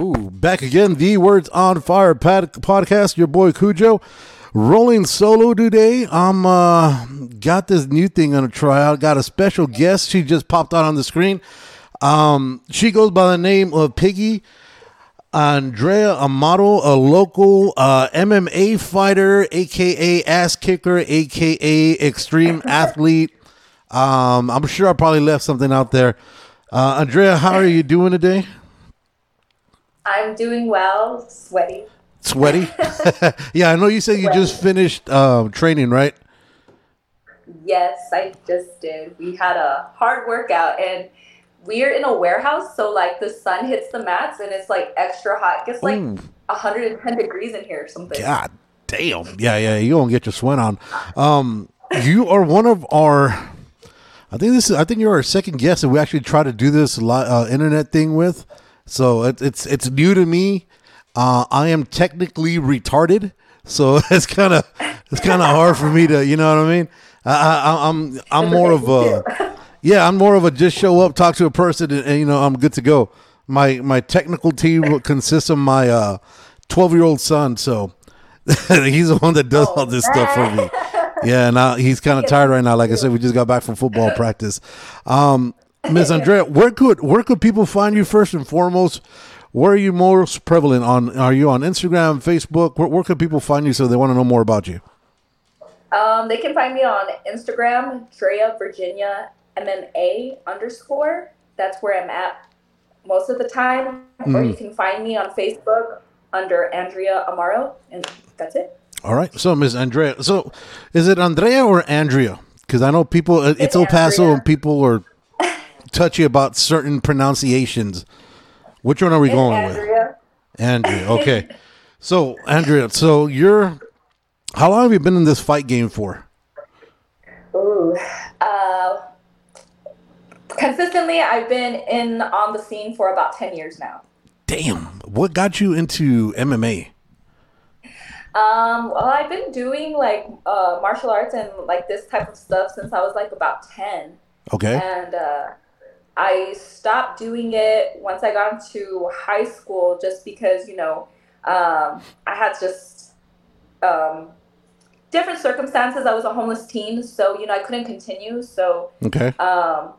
Ooh, back again. The Words on Fire pad- podcast. Your boy Cujo, rolling solo today. I'm uh got this new thing on a tryout. Got a special guest. She just popped out on the screen. Um, she goes by the name of Piggy Andrea Amaro, a local uh, MMA fighter, aka ass kicker, aka extreme athlete. Um, I'm sure I probably left something out there. Uh, Andrea, how are you doing today? I'm doing well, sweaty. Sweaty? yeah, I know you said you just finished um, training, right? Yes, I just did. We had a hard workout and we're in a warehouse, so like the sun hits the mats and it's like extra hot. It gets like Ooh. 110 degrees in here or something. God damn. Yeah, yeah, you gonna get your sweat on. Um, you are one of our. I think this is. I think you're our second guest, that we actually try to do this uh, internet thing with. So it, it's it's new to me. Uh, I am technically retarded, so it's kind of it's kind of hard for me to, you know what I mean. I, I, I'm I'm more of a yeah, I'm more of a just show up, talk to a person, and, and, you know I'm good to go. My my technical team consists of my uh 12 year old son, so he's the one that does all this stuff for me. Yeah, and now he's kind of tired right now. Like I said, we just got back from football practice. Um, Miss Andrea, where could where could people find you first and foremost? Where are you most prevalent on? Are you on Instagram, Facebook? Where, where could people find you so they want to know more about you? Um, they can find me on Instagram, Drea Virginia MMA underscore. That's where I'm at most of the time. Or you can find me on Facebook under Andrea Amaro, and that's it. All right. So, Miss Andrea, so is it Andrea or Andrea? Because I know people, it's It's El Paso, Andrea. and people are touchy about certain pronunciations. Which one are we It's going with? Andrea. Andrea. Okay. So, Andrea, so you're, how long have you been in this fight game for? Ooh. Uh, consistently, I've been in on the scene for about 10 years now. Damn. What got you into MMA? Um, well, I've been doing like uh, martial arts and like this type of stuff since I was like about 10. Okay. And uh, I stopped doing it once I got into high school just because, you know, um, I had just um, different circumstances. I was a homeless teen, so, you know, I couldn't continue. So Okay. um,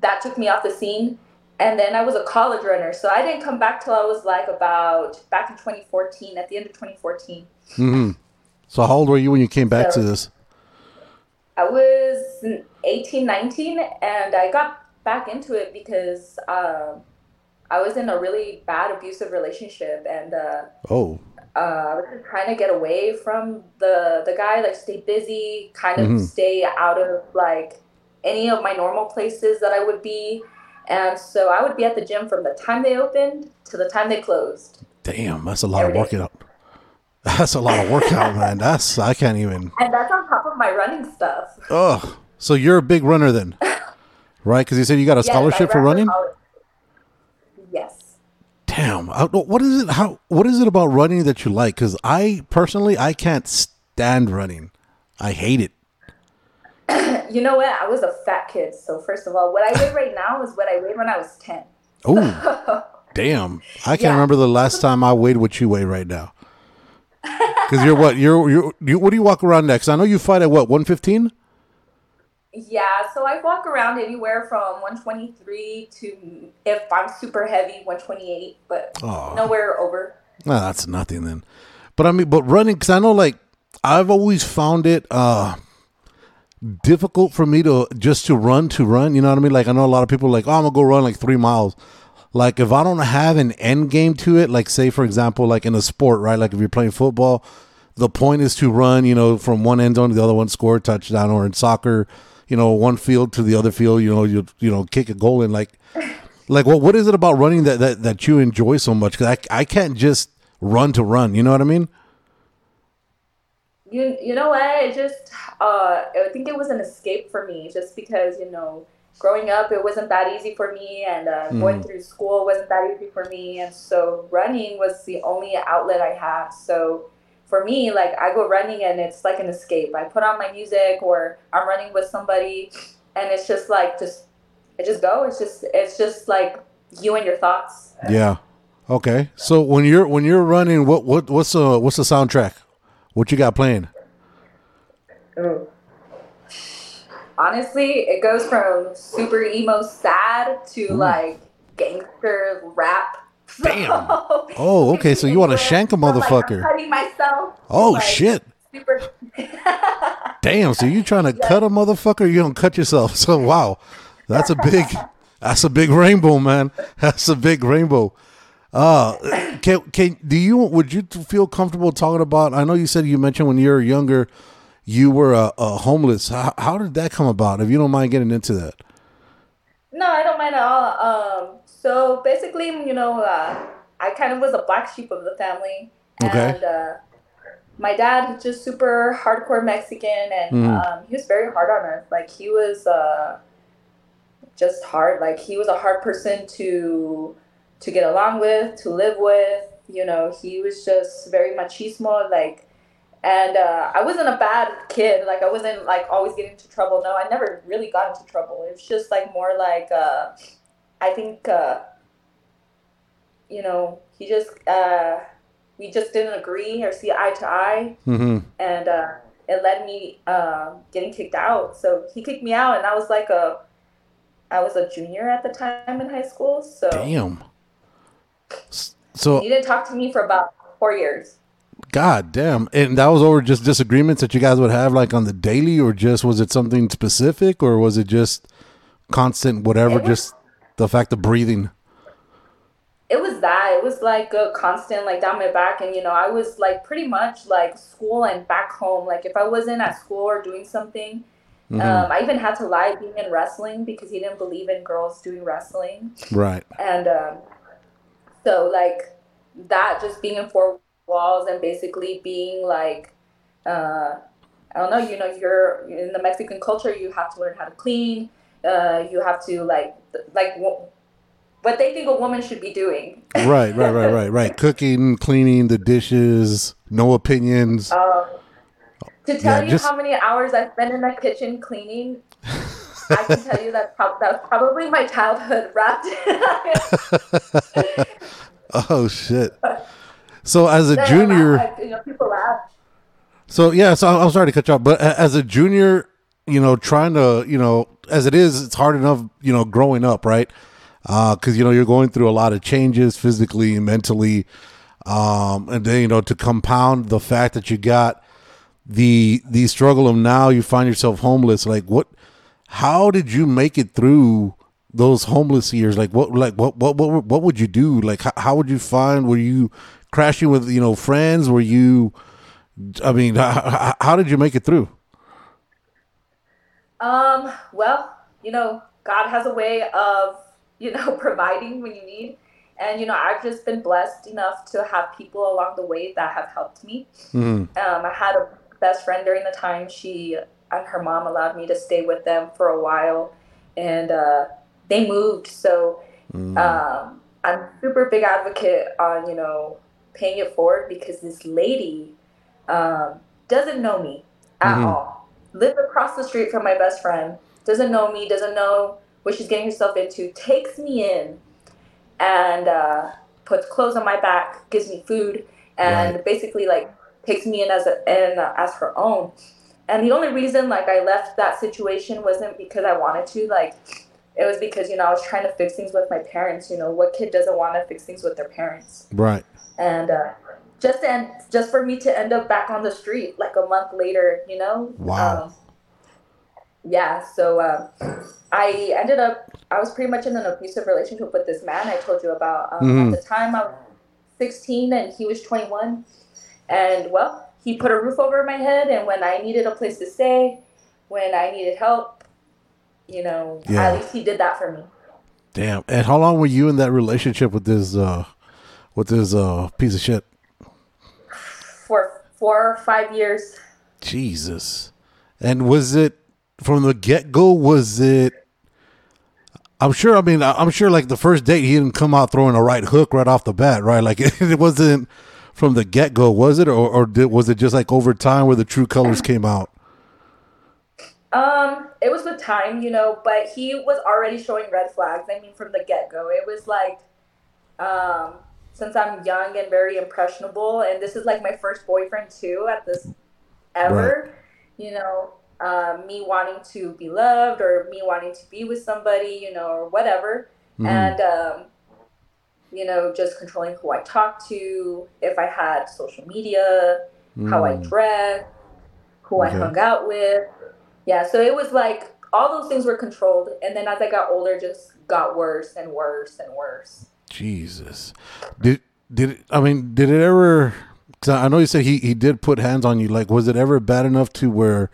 that took me off the scene. And then I was a college runner, so I didn't come back till I was like about back in 2014, at the end of 2014. hmm So, how old were you when you came back to this? I was 18, 19, and I got back into it because um, I was in a really bad abusive relationship, and uh, Oh. uh, I was trying to get away from the the guy, like stay busy, kind of Mhm. stay out of like any of my normal places that I would be. And so I would be at the gym from the time they opened to the time they closed. Damn, that's a lot of Every day. workout. That's a lot of workout, man. That's I can't even. And that's on top of my running stuff. Ugh. So you're a big runner then, right? Because you said you got a Yes, scholarship for running. college. Yes. Damn. I, what is it? How? What is it about running that you like? Because I personally, I can't stand running. I hate it. You know what? I was a fat kid. So first of all, what I weigh right now is what I weighed when I was 10. Oh, damn. I can't Yeah. remember the last time I weighed what you weigh right now. Because you're what? You're you're you, what do you walk around next? I know you fight at what? One fifteen. Yeah, so I walk around anywhere from 123 to, if I'm super heavy, 128, but Oh. nowhere over. No, that's nothing then. But I mean, but running because I know like I've always found it uh difficult for me to just to run to run. You know what I mean? Like I know a lot of people are like, oh, I'm gonna go run like three miles. Like if I don't have an end game to it, like say for example, like in a sport, right? Like if you're playing football, the point is to run, you know, from one end zone to the other one, score a touchdown, or in soccer, you know, one field to the other field, you know, you you know, kick a goal in like like what what is it about running that that, that you enjoy so much? Because I I can't just run to run. You know what I mean? You you know what? It just uh, I think it was an escape for me, just because you know, growing up it wasn't that easy for me, and uh, going through school wasn't that easy for me, and so running was the only outlet I had. So for me, like I go running and it's like an escape. I put on my music or I'm running with somebody, and it's just like just it just go. It's just it's just like you and your thoughts. Yeah. Okay. So when you're when you're running, what what what's the what's the soundtrack? What you got playing? Honestly, it goes from super emo sad to mm. like gangster rap. Damn. Oh, okay, so you wanna shank a From, like, motherfucker. cutting myself. Oh like, shit! Super. Damn. So you trying to cut a motherfucker? You don't cut yourself. So wow, that's a big that's a big rainbow, man. That's a big rainbow. Uh, can can do you would you feel comfortable talking about? I know you said you mentioned when you were younger, you were a, a homeless. How, how did that come about? If you don't mind getting into that. No, I don't mind at all. Um, so basically, you know, uh, I kind of was a black sheep of the family, Okay. and uh, my dad was just super hardcore Mexican, and Mhm. um, he was very hard on us. Like he was uh, just hard. Like he was a hard person to to get along with, to live with. You know, he was just very machismo. Like, and uh, I wasn't a bad kid. Like I wasn't like always getting into trouble. No, I never really got into trouble. It was just like more like uh, I think uh, you know he just uh, we just didn't agree or see eye to eye, Mm-hmm. and uh, it led me uh, getting kicked out. So he kicked me out, and I was like a I was a junior at the time in high school. So Damn. So he didn't talk to me for about four years. God damn. And that was over just disagreements that you guys would have like on the daily or just was it something specific or was it just constant whatever It was- just the fact of breathing? it was that it was like a constant like down my back and you know i was like pretty much like school and back home like if i wasn't at school or doing something Mhm. um, i even had to lie being in wrestling because he didn't believe in girls doing wrestling Right. and um, so like that just being in four walls and basically being like uh, i don't know you know you're in the mexican culture you have to learn how to clean uh, you have to like like wh- what they think a woman should be doing Right, right, right, right, right. Cooking, cleaning the dishes, no opinions. Um, to tell Yeah, you just- how many hours I've spent in the kitchen cleaning, I can tell you that, prob- that was probably my childhood wrapped. oh shit. So as a junior, I- you know, people laugh. So yeah, so I'm sorry to cut you off, but as a junior, you know, trying to, you know, as it is, it's hard enough, you know, growing up, right? Because you know you're going through a lot of changes physically mentally, um, and then you know to compound the fact that you got the the struggle of now you find yourself homeless. Like what? How did you make it through those homeless years? Like what? Like what? What? What? What would you do? Like how, how would you find? Were you crashing with you know friends? Were you? I mean, how, how did you make it through? Um, well, you know, God has a way of, you know, providing when you need. And, you know, I've just been blessed enough to have people along the way that have helped me. Mhm. Um, I had a best friend during the time she and her mom allowed me to stay with them for a while. And uh, they moved. So um, I'm super big advocate on, you know, paying it forward because this lady um, doesn't know me at Mhm. all. Lives across the street from my best friend, doesn't know me, doesn't know what she's getting herself into, takes me in and uh, puts clothes on my back, gives me food, and Right. basically like takes me in as a in uh, as her own. And the only reason like I left that situation wasn't because I wanted to, like it was because you know I was trying to fix things with my parents. You know, what kid doesn't want to fix things with their parents? Right. And uh, just to end, just for me to end up back on the street like a month later, you know. Wow. Um, yeah. So um, I ended up. I was pretty much in an abusive relationship with this man I told you about. Um, Mhm. At the time, I was 16 and he was 21. And well, he put a roof over my head. And when I needed a place to stay, when I needed help, you know, Yeah. at least he did that for me. Damn. And how long were you in that relationship with this uh with this uh piece of shit? Four or five years. Jesus. And was it from the get go? Was it? I'm sure. I mean, I'm sure. Like the first date, he didn't come out throwing a right hook right off the bat, right? Like it wasn't from the get go, was it, or, or did, was it just like over time where the true colors came out? Um, it was with time, you know, but he was already showing red flags. I mean, from the get go, it was like, um, since I'm young and very impressionable, and this is like my first boyfriend too at this ever, you know, um, me wanting to be loved or me wanting to be with somebody, you know, or whatever, and um, you know, just controlling who I talk to, if I had social media, how I dress, who Okay. I hung out with. Yeah, so it was like all those things were controlled, and then as I got older, just got worse and worse and worse. Jesus. Did did it, I mean did it ever? Cause I know you said he he did put hands on you. Like, was it ever bad enough to where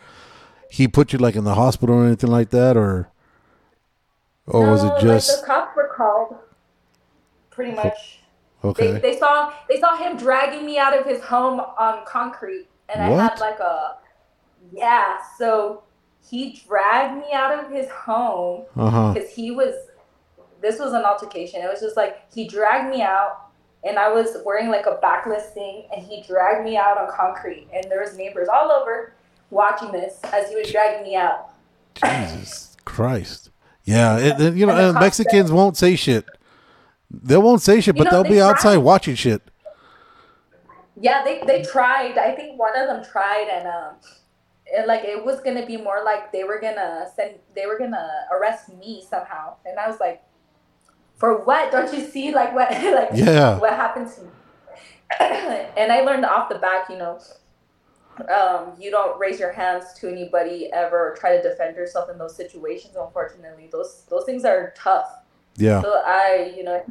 he put you like in the hospital or anything like that, or or was it just like the cops were called? Pretty oh, much. okay? They, they saw they saw him dragging me out of his home on concrete, and I had like a yeah. So he dragged me out of his home uh-huh. because he was. This was an altercation. It was just like he dragged me out, and I was wearing like a backless thing, and he dragged me out on concrete, and there was neighbors all over watching this as he was dragging me out. Jesus Christ. Yeah, it, it- you know, And the cops Mexicans won't say shit. They won't say shit, You but know, they'll be they outside tried. watching shit. Yeah, they they tried. I think one of them tried, and um, it, like it was gonna be more like they were gonna send, they were gonna arrest me somehow, and I was like, for what? Don't you see like what like Yeah. what happened to me? and I learned off the back, you know, um, you don't raise your hands to anybody ever or try to defend yourself in those situations. Unfortunately, those those things are tough. Yeah. So I, you know,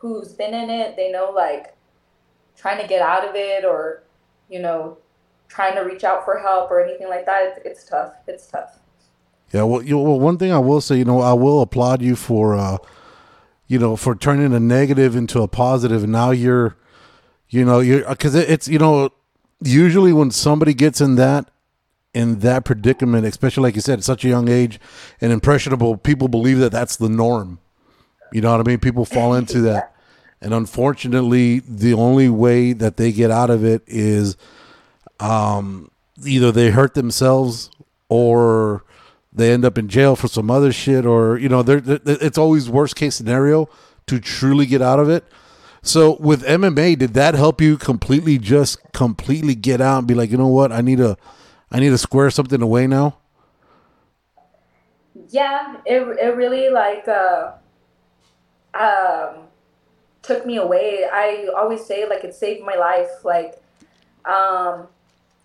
who's been in it, they know like trying to get out of it or, you know, trying to reach out for help or anything like that. It's, it's tough. It's tough. Yeah, well, you, well, one thing I will say, you know, I will applaud you for, uh, you know, for turning a negative into a positive, and now you're, you know, you're because it, it's, you know, usually when somebody gets in that, in that predicament, especially like you said, at such a young age, and impressionable, people believe that that's the norm. You know what I mean? People fall into that, and unfortunately, the only way that they get out of it is, um, either they hurt themselves or they end up in jail for some other shit or you know they're, they're- it's always worst case scenario to truly get out of it so with mma did that help you completely just completely get out and be like you know what i need to i need to square something away now Yeah, it, it really like uh, um, took me away. I always say like it saved my life. Like um,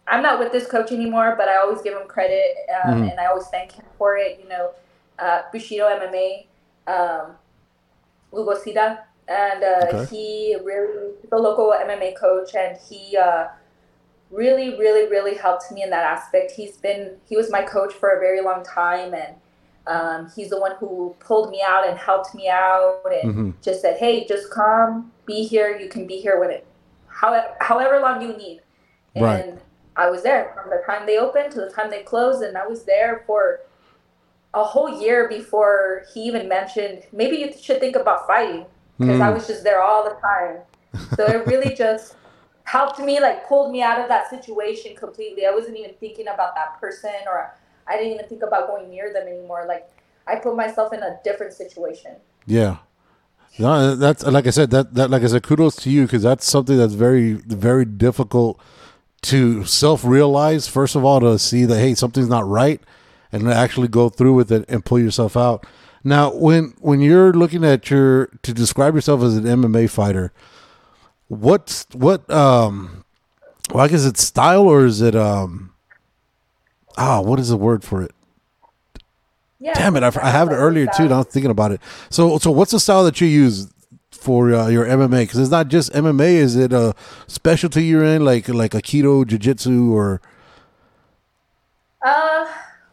I'm not with this coach anymore, but I always give him credit um, Mhm. and I always thank him for it. You know, uh, Bushido MMA, um, Hugo Sida, and uh, Okay. he really the local MMA coach, and he. Uh, really really really helped me in that aspect he's been he was my coach for a very long time and um, he's the one who pulled me out and helped me out and Mhm. just said hey just come be here you can be here with it however, however long you need and Right. I was there from the time they opened to the time they closed and i was there for a whole year before he even mentioned maybe you should think about fighting because i Mhm. was just there all the time so it really just helped me like pulled me out of that situation completely i wasn't even thinking about that person or i didn't even think about going near them anymore like i put myself in a different situation yeah no, that's like I said. That that like I said, kudos to you because that's something that's very very difficult to self realize. First of all, to see that hey something's not right, and actually go through with it and pull yourself out. Now, when when you're looking at your to describe yourself as an MMA fighter, what's what um, well, I guess it's style or is it um, ah, what is the word for it? yeah Damn it! I, I have it earlier too. And I was thinking about it. So, so what's the style that you use for uh, your MMA? Because it's not just MMA. Is it a specialty you're in, like like Aikido, Jiu Jitsu, or Uh,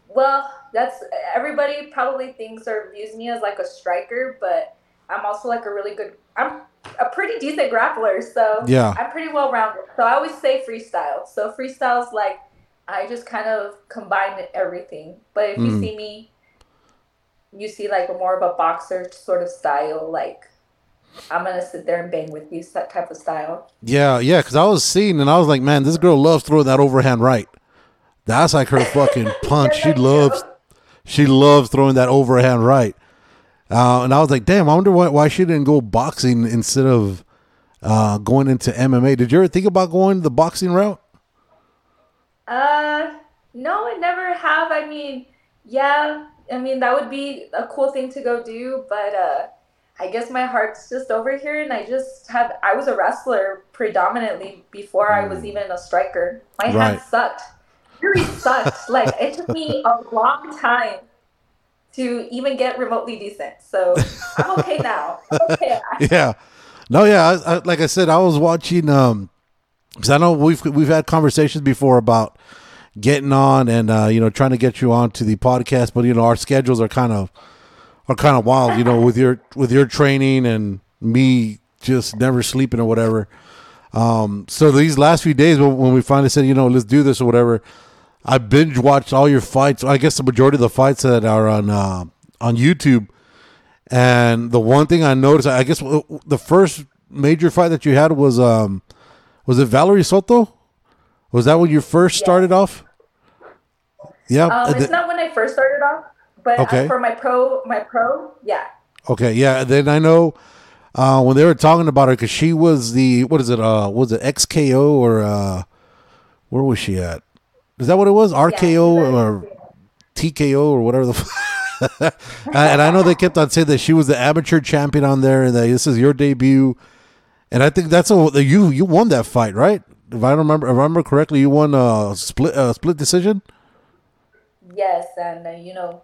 well, that's everybody probably thinks or views me as like a striker, but I'm also like a really good. I'm a pretty decent grappler, so Yeah. I'm pretty well rounded. So I always say freestyle. So freestyle's like I just kind of combine everything. But if you Mm. see me, you see like more of a boxer sort of style. Like I'm gonna sit there and bang with you, that type of style. Yeah, yeah, because I was seeing and I was like, man, this girl loves throwing that overhand right. That's like her fucking punch. She Yes, I do. loves, she loves throwing that overhand right. Uh, and I was like, damn, I wonder why, why she didn't go boxing instead of uh, going into MMA. Did you ever think about going the boxing route? Uh, no, I never have. I mean, yeah, I mean that would be a cool thing to go do, but uh, I guess my heart's just over here, and I just have. I was a wrestler predominantly before I was even a striker. My Mm. Right. hands sucked. Really sucked. like it took me a long time to even get remotely decent. So I'm okay now. I'm okay. yeah, no, yeah. I, I, like I said, I was watching. Um, because I know we've we've had conversations before about getting on and uh, you know trying to get you on to the podcast, but you know our schedules are kind of are kind of wild. You know, with your with your training and me just never sleeping or whatever. Um, so these last few days when, we finally said, you know, let's do this or whatever, I binge watched all your fights. I guess the majority of the fights that are on uh, on YouTube. And the one thing I noticed, I guess the first major fight that you had was um was it Valerie Soto? Was that when you first started off? Yeah. Um, it's not when I first started off, but Okay. uh, for my pro, my pro, yeah. Okay, yeah. Then I know uh, when they were talking about her because she was the what is it? Uh, was it XKO or uh, where was she at? Is that what it was? RKO Yeah, or TKO or whatever the. F- and I know they kept on saying that she was the amateur champion on there, and that this is your debut. And I think that's a you you won that fight, right? If I remember, if I remember correctly, you won a split uh, split decision. Yes, and uh, you know,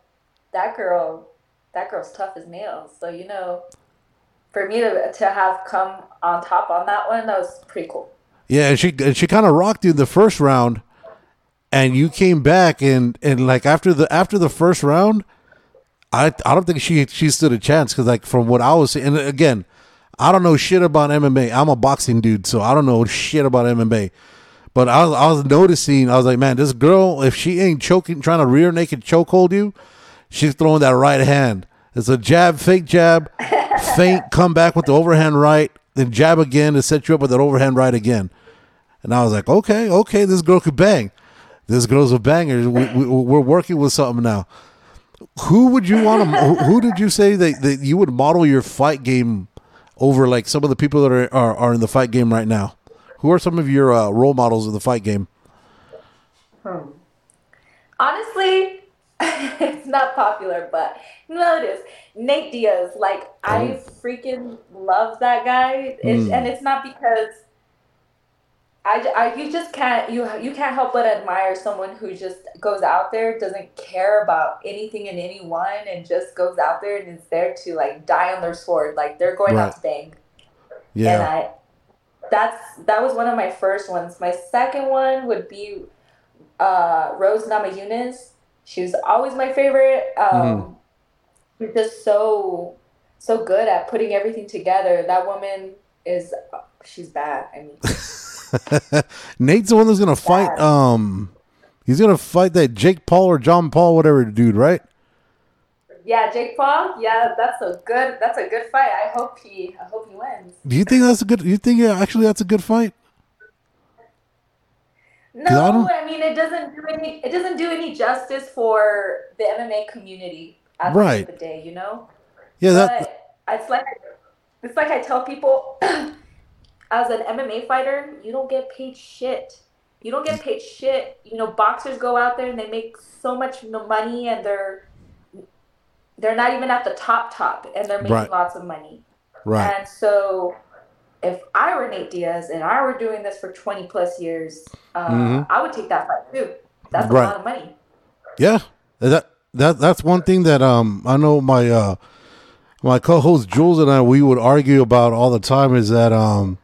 that girl, that girl's tough as nails. So you know, for me to to have come on top on that one, that was pretty cool. Yeah, and she and she kind of rocked you in the first round, and you came back and and like after the after the first round, I I don't think she she stood a chance because like from what I was saying, and again, I don't know shit about MMA. I'm a boxing dude, so I don't know shit about MMA. But I was I was noticing, I was like, man, this girl, if she ain't choking, trying to rear naked chokehold you, she's throwing that right hand. It's a jab, fake jab, feint, come back with the overhand right, then jab again to set you up with that overhand right again. And I was like, okay, okay, this girl could bang. This girl's a banger. We, we, we're working with something now. Who would you want to? Who, who did you say that, that you would model your fight game over? Like some of the people that are are, are in the fight game right now. Who are some of your uh, role models in the fight game? Honestly, it's not popular, but you know it is. Nate Diaz, like I freaking love that guy, it's, Mm. and it's not because I. you just can't you you can't help but admire someone who just goes out there, doesn't care about anything and anyone, and just goes out there and is there to like die on their sword, like they're going Right. out to bang. And Yeah, I that's that was one of my first ones. My second one would be uh, Rose Namajunas. She was always my favorite. Um, She's just so so good at putting everything together. That woman is she's bad. I mean, Nate's the one that's gonna fight. Um, he's gonna fight that Jake Paul or John Paul, whatever dude, right? yeah, Jake Paul. Yeah, that's a good that's a good fight. I hope he I hope he wins. Do you think that's a good? You think yeah, actually that's a good fight? No, I I mean it doesn't do any it doesn't do any justice for the MMA community at the Right. end of the day, you know? Yeah, that but it's like it's like I tell people as an MMA fighter, you don't get paid shit. You don't get paid shit. You know, boxers go out there and they make so much money and they're they're not even at the top top and they're making Right. lots of money. right. And so if I were Nate Diaz and I were doing this for 20 plus years, uh, Mhm. I would take that fight too. That's a Right. lot of money. Yeah, that that that's one thing that um I know my uh my co-host Jules and I we would argue about all the time is that um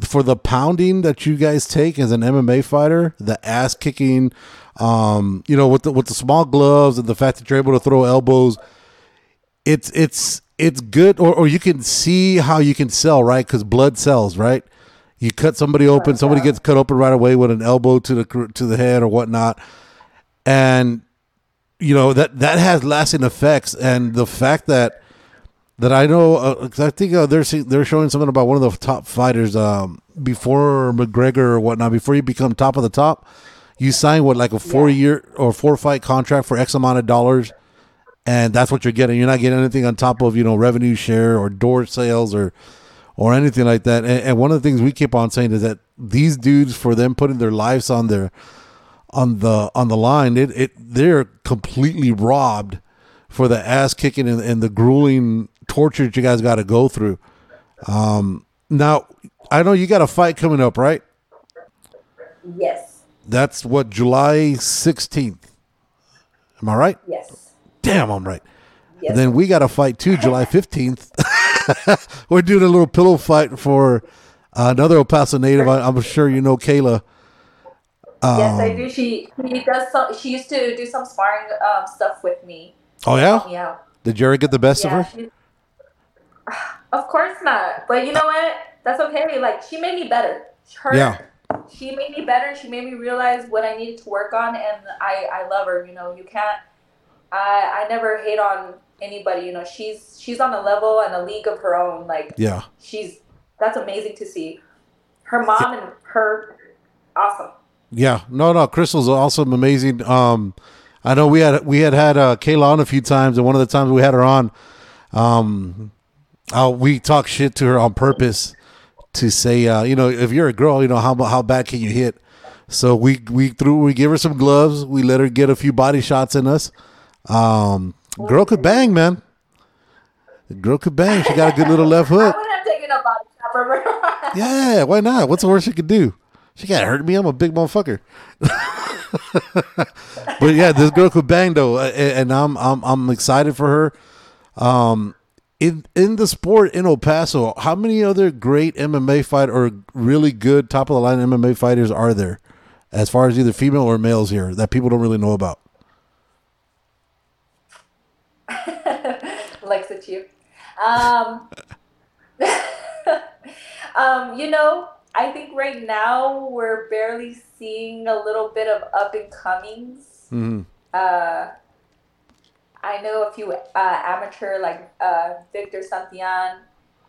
for the pounding that you guys take as an MMA fighter, the ass kicking, um you know with the with the small gloves and the fact that you're able to throw elbows, it's it's it's good, or or you can see how you can sell, right? Because blood sells, right? You cut somebody open, somebody gets cut open right away with an elbow to the to the head or whatnot, and you know that that has lasting effects. And the fact that that I know, uh, I think uh, they're they're showing something about one of the top fighters um, before McGregor or whatnot. Before you become top of the top, you sign what like a four year or four fight contract for X amount of dollars, and that's what you're getting. You're not getting anything on top of you know revenue share or door sales or or anything like that. And, and one of the things we keep on saying is that these dudes, for them putting their lives on their on the on the line, it, it they're completely robbed for the ass kicking and, and the grueling torture that you guys got to go through. Um, now, I know you got a fight coming up, right? Yes. That's what July sixteenth. Am I right? Yes. Damn, I'm right. Yes. And then we got a fight too, July fifteenth. We're doing a little pillow fight for uh, another El Paso native. I, I'm sure you know Kayla. yes, Um, I do. She she does some. She used to do some sparring um, stuff with me. Oh yeah, Yeah. did Jerry get the best Yeah. of her? she- of course not. But you know what? That's okay. Like she made me better. Her, Yeah. She made me better. She made me realize what I needed to work on, and I I love her. You know, you can't. I I never hate on anybody. You know, she's she's on a level and a league of her own. Like Yeah, she's that's amazing to see. Her mom and her, awesome. yeah. No, no. Crystal's awesome, amazing. Um, I know we had we had had uh, Kayla on a few times, and one of the times we had her on, um, uh, we talked shit to her on purpose to say, uh, you know, if you're a girl, you know how how bad can you hit? So we we threw we give her some gloves. We let her get a few body shots in us. Um, girl could bang, man. Girl could bang. She got a good little left I hook. wouldn't have taken a body shot from her. Yeah, why not? What's the worst she could do? She can't hurt me. I'm a big motherfucker. but yeah, this girl could bang though, and I'm I'm I'm excited for her. Um, in in the sport in El Paso, how many other great MMA fight or really good top of the line MMA fighters are there, as far as either female or males here that people don't really know about? Lex at you. Um, um, you know, I think right now we're barely seeing a little bit of up and comings. Mhm. Uh, I know a few uh, amateur like uh, Victor Santillan.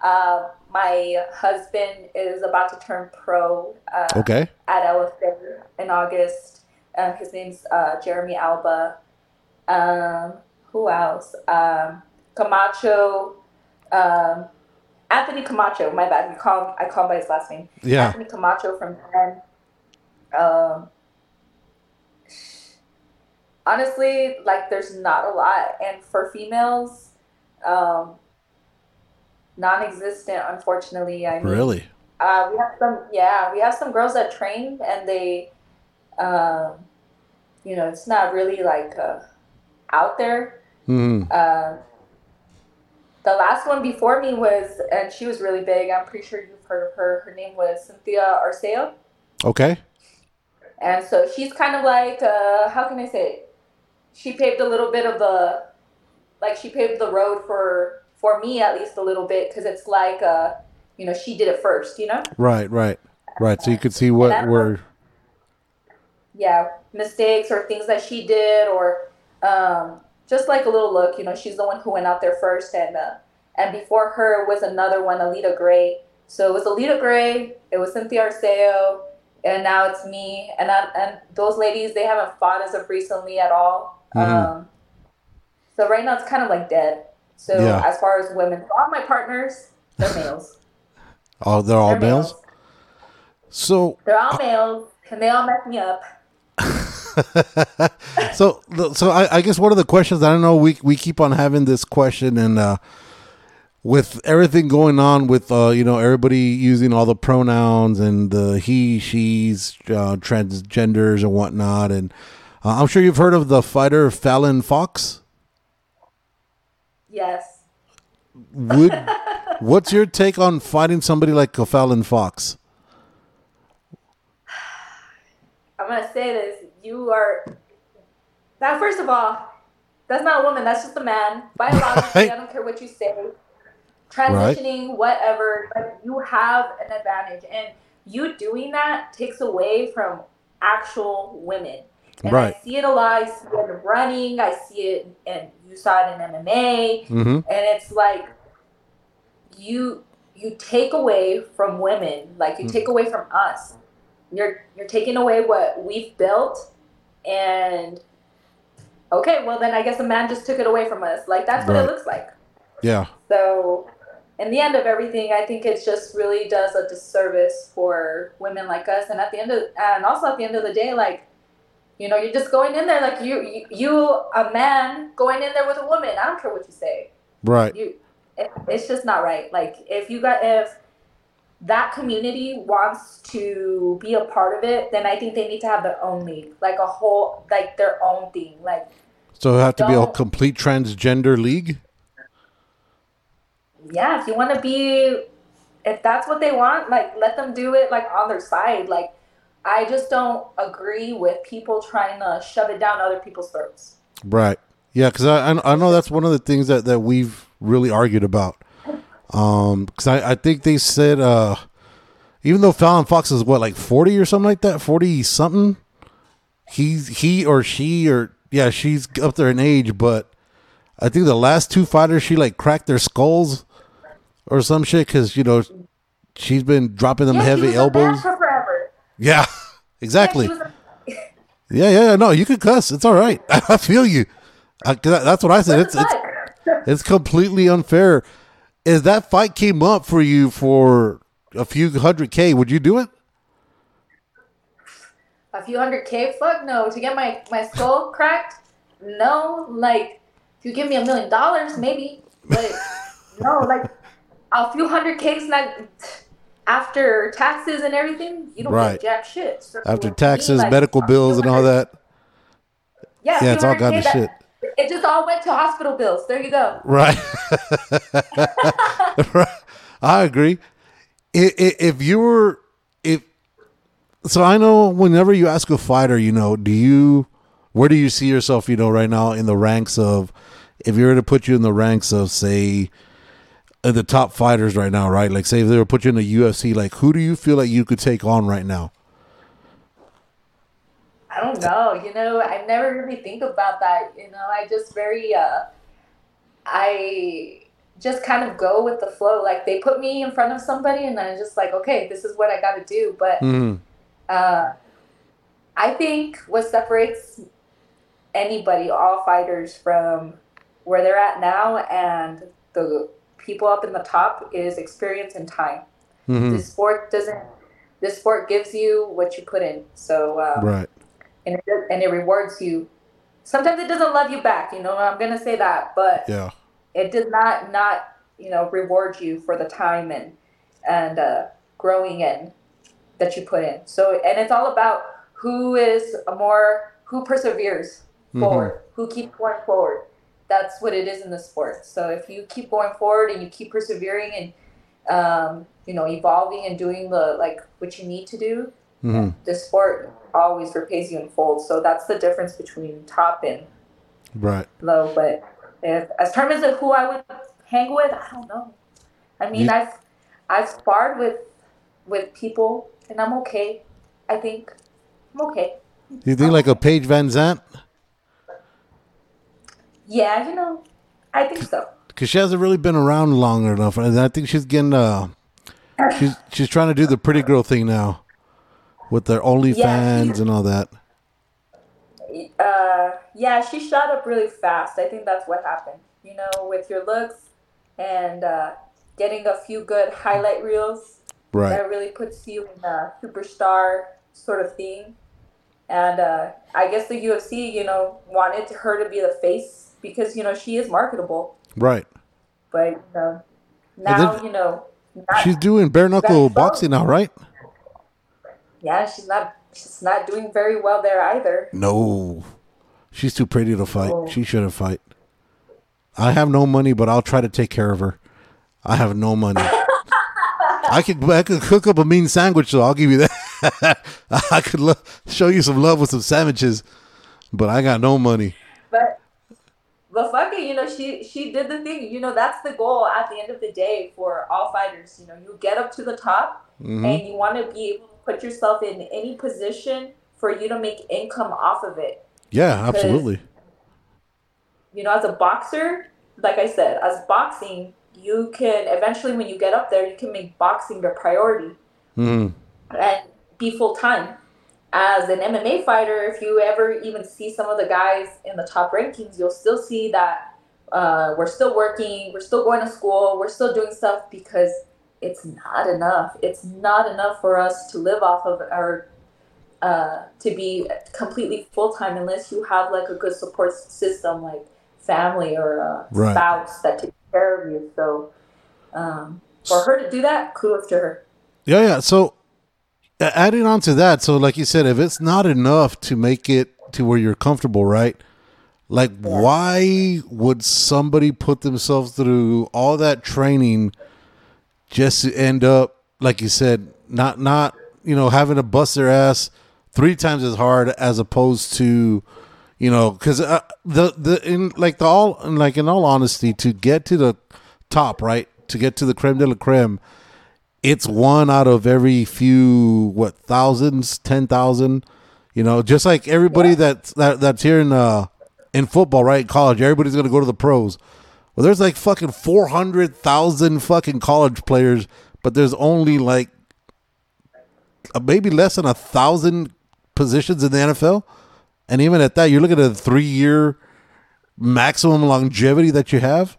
Uh, my husband is about to turn pro uh, Okay, at LFA in August. Uh, his name's uh, Jeremy Alba. Um, who else? Um, Camacho. Um, Anthony Camacho. My bad. You call him, I call him by his last name. yeah, Anthony Camacho from Penn. Um, honestly, like there's not a lot, and for females, um, non-existent. Unfortunately, I mean, really. uh, we have some, yeah, we have some girls that train and they, um, you know, it's not really like uh, out there. hmm Uh, the last one before me was, and she was really big. I'm pretty sure you've heard of her. Her name was Cynthia Arceo. Okay, And so she's kind of like, uh, how can I say it? She paved a little bit of the, like she paved the road for, for me at least a little bit because it's like, uh, you know, she did it first, you know? right, right, right. So you could see what were. yeah, mistakes or things that she did, or um, just like a little look. You know, she's the one who went out there first, and uh, and before her was another one, Alita Gray. So it was Alita Gray, it was Cynthia Arceo, and now it's me. And I, and those ladies, they haven't fought as of recently at all. Mhm. Um, so right now it's kind of like dead. So Yeah. as far as women, all my partners, they're males. Oh, they're all They're males. So They're all males, and they all mess me up. so so I, I guess one of the questions I don't know we we keep on having this question and uh with everything going on with uh you know everybody using all the pronouns and the he she's uh, transgenders and whatnot and uh, I'm sure you've heard of the fighter Fallon Fox Yes. would what's your take on fighting somebody like a Fallon Fox I'm gonna say this. You are now. First of all, That's not a woman. That's just a man. Biologically, I don't care what you say. Transitioning, whatever, but you have an advantage, and you doing that takes away from actual women. And Right. I see it a lot. I see it in running. I see it, and you saw it in MMA. Mm-hmm. And it's like you you take away from women, like you Mm. take away from us. You're you're taking away what we've built, and okay, well then I guess a man just took it away from us. Like that's what Right. it looks like. Yeah. So, in the end of everything, I think it just really does a disservice for women like us. And at the end of, and also at the end of the day, like, you know, you're just going in there like you, you, you a man going in there with a woman. I don't care what you say. Right. You, it, it's just not right. Like, if you got if that community wants to be a part of it, then I think they need to have their own league, like a whole, like their own thing, like. So it have to be a complete transgender league. yeah, if you want to be, if that's what they want, like let them do it like on their side. Like, I just don't agree with people trying to shove it down other people's throats. Right. Yeah, because I I I know that's one of the things that, that we've really argued about. Um, because I, I think they said uh, even though Fallon Fox is what like forty or something like that, forty something. He's he or she or yeah, she's up there in age, but I think the last two fighters she like cracked their skulls or some shit because you know she's been dropping them Yeah, heavy elbows. Yeah, exactly. Yeah, Yeah, yeah. No, you can cuss. It's all right. I feel you. I, that's what I said. It's it's it's completely unfair. Is that fight came up for you for a few hundred k? Would you do it? a few hundred K? Fuck no. To get my, my skull cracked? No. Like, if you give me a million dollars, maybe. But no, like, a few hundred K's not. After taxes and everything, you don't Right. get jack shit. So After me, taxes, like, medical bills, and all that. Yeah, Yeah, it's all kind of shit. It just all went to hospital bills. There you go. Right. I agree. If you were, if so, I know whenever you ask a fighter, you know, do you, where do you see yourself, you know, right now in the ranks of, if you were to put you in the ranks of, say, the top fighters right now, right? Like, say if they were put you in the UFC, like, who do you feel like you could take on right now? I don't know. You know, I never really think about that. You know, I just very, uh, I just kind of go with the flow. Like they put me in front of somebody, and I'm just like, okay, this is what I got to do. But Mm, uh, I think what separates anybody, all fighters, from where they're at now and the people up in the top is experience and time. mhm. This sport doesn't. This sport gives you what you put in. So. Um, Right. And it, and it rewards you. Sometimes it doesn't love you back, you know. I'm gonna say that, but Yeah. it does not not you know reward you for the time and and uh, growing in that you put in. So and it's all about who is a more who perseveres forward, who keeps going forward. That's what it is in the sport. So if you keep going forward and you keep persevering and um, you know evolving and doing the like what you need to do, hmm the sport always repays you in full. So that's the difference between top and Right. low. But if, as terms of who I would hang with, I don't know. I mean, You- I've I've sparred with with people, and I'm okay. I think I'm okay. You think like a Paige VanZant? Yeah, you know, I think so. because she hasn't really been around long enough, and I think she's getting uh, she's she's trying to do the pretty girl thing now, with their OnlyFans Yeah, she- and all that. Uh, yeah, she shot up really fast. I think that's what happened. You know, with your looks and uh, getting a few good highlight reels. Right. that really puts you in a superstar sort of thing. And uh, I guess the UFC, you know, wanted her to be the face because you know she is marketable. Right. But you know, now then- you know, She's doing bare knuckle boxing now, right? Yeah, she's not she's not doing very well there either. No, she's too pretty to fight. Oh. She shouldn't fight. I have no money, but I'll try to take care of her. I have no money. I could I could cook up a mean sandwich, so I'll give you that. I could lo- show you some love with some sandwiches, but I got no money. But but fuck it, you know, she she did the thing. You know, that's the goal at the end of the day for all fighters. You know, you get up to the top, Mhm. and you want to be able put yourself in any position for you to make income off of it. Yeah, absolutely. You know, as a boxer, like I said, as boxing, you can eventually, when you get up there, you can make boxing your priority hmm and be full time. As an MMA fighter, if you ever even see some of the guys in the top rankings, you'll still see that uh, we're still working, we're still going to school, we're still doing stuff because it's not enough. It's not enough for us to live off of our uh, to be completely full time unless you have like a good support system like family or a Right. spouse that takes care of you. So um, for her to do that, kudos to her. Yeah, yeah. So adding on to that, so like you said, if it's not enough to make it to where you're comfortable, right? Like, why would somebody put themselves through all that training just to end up, like you said, not not you know having to bust their ass three times as hard as opposed to you know because uh, the the in like the all like in all honesty to get to the top right to get to the creme de la creme it's one out of every few what thousands, ten thousand. You know, just like everybody that's that, that's here in uh in football, right? College, everybody's gonna go to the pros. Well, there's like fucking four hundred thousand fucking college players, but there's only like uh, maybe less than a thousand positions in the NFL. And even at that, you're looking at a three year maximum longevity that you have.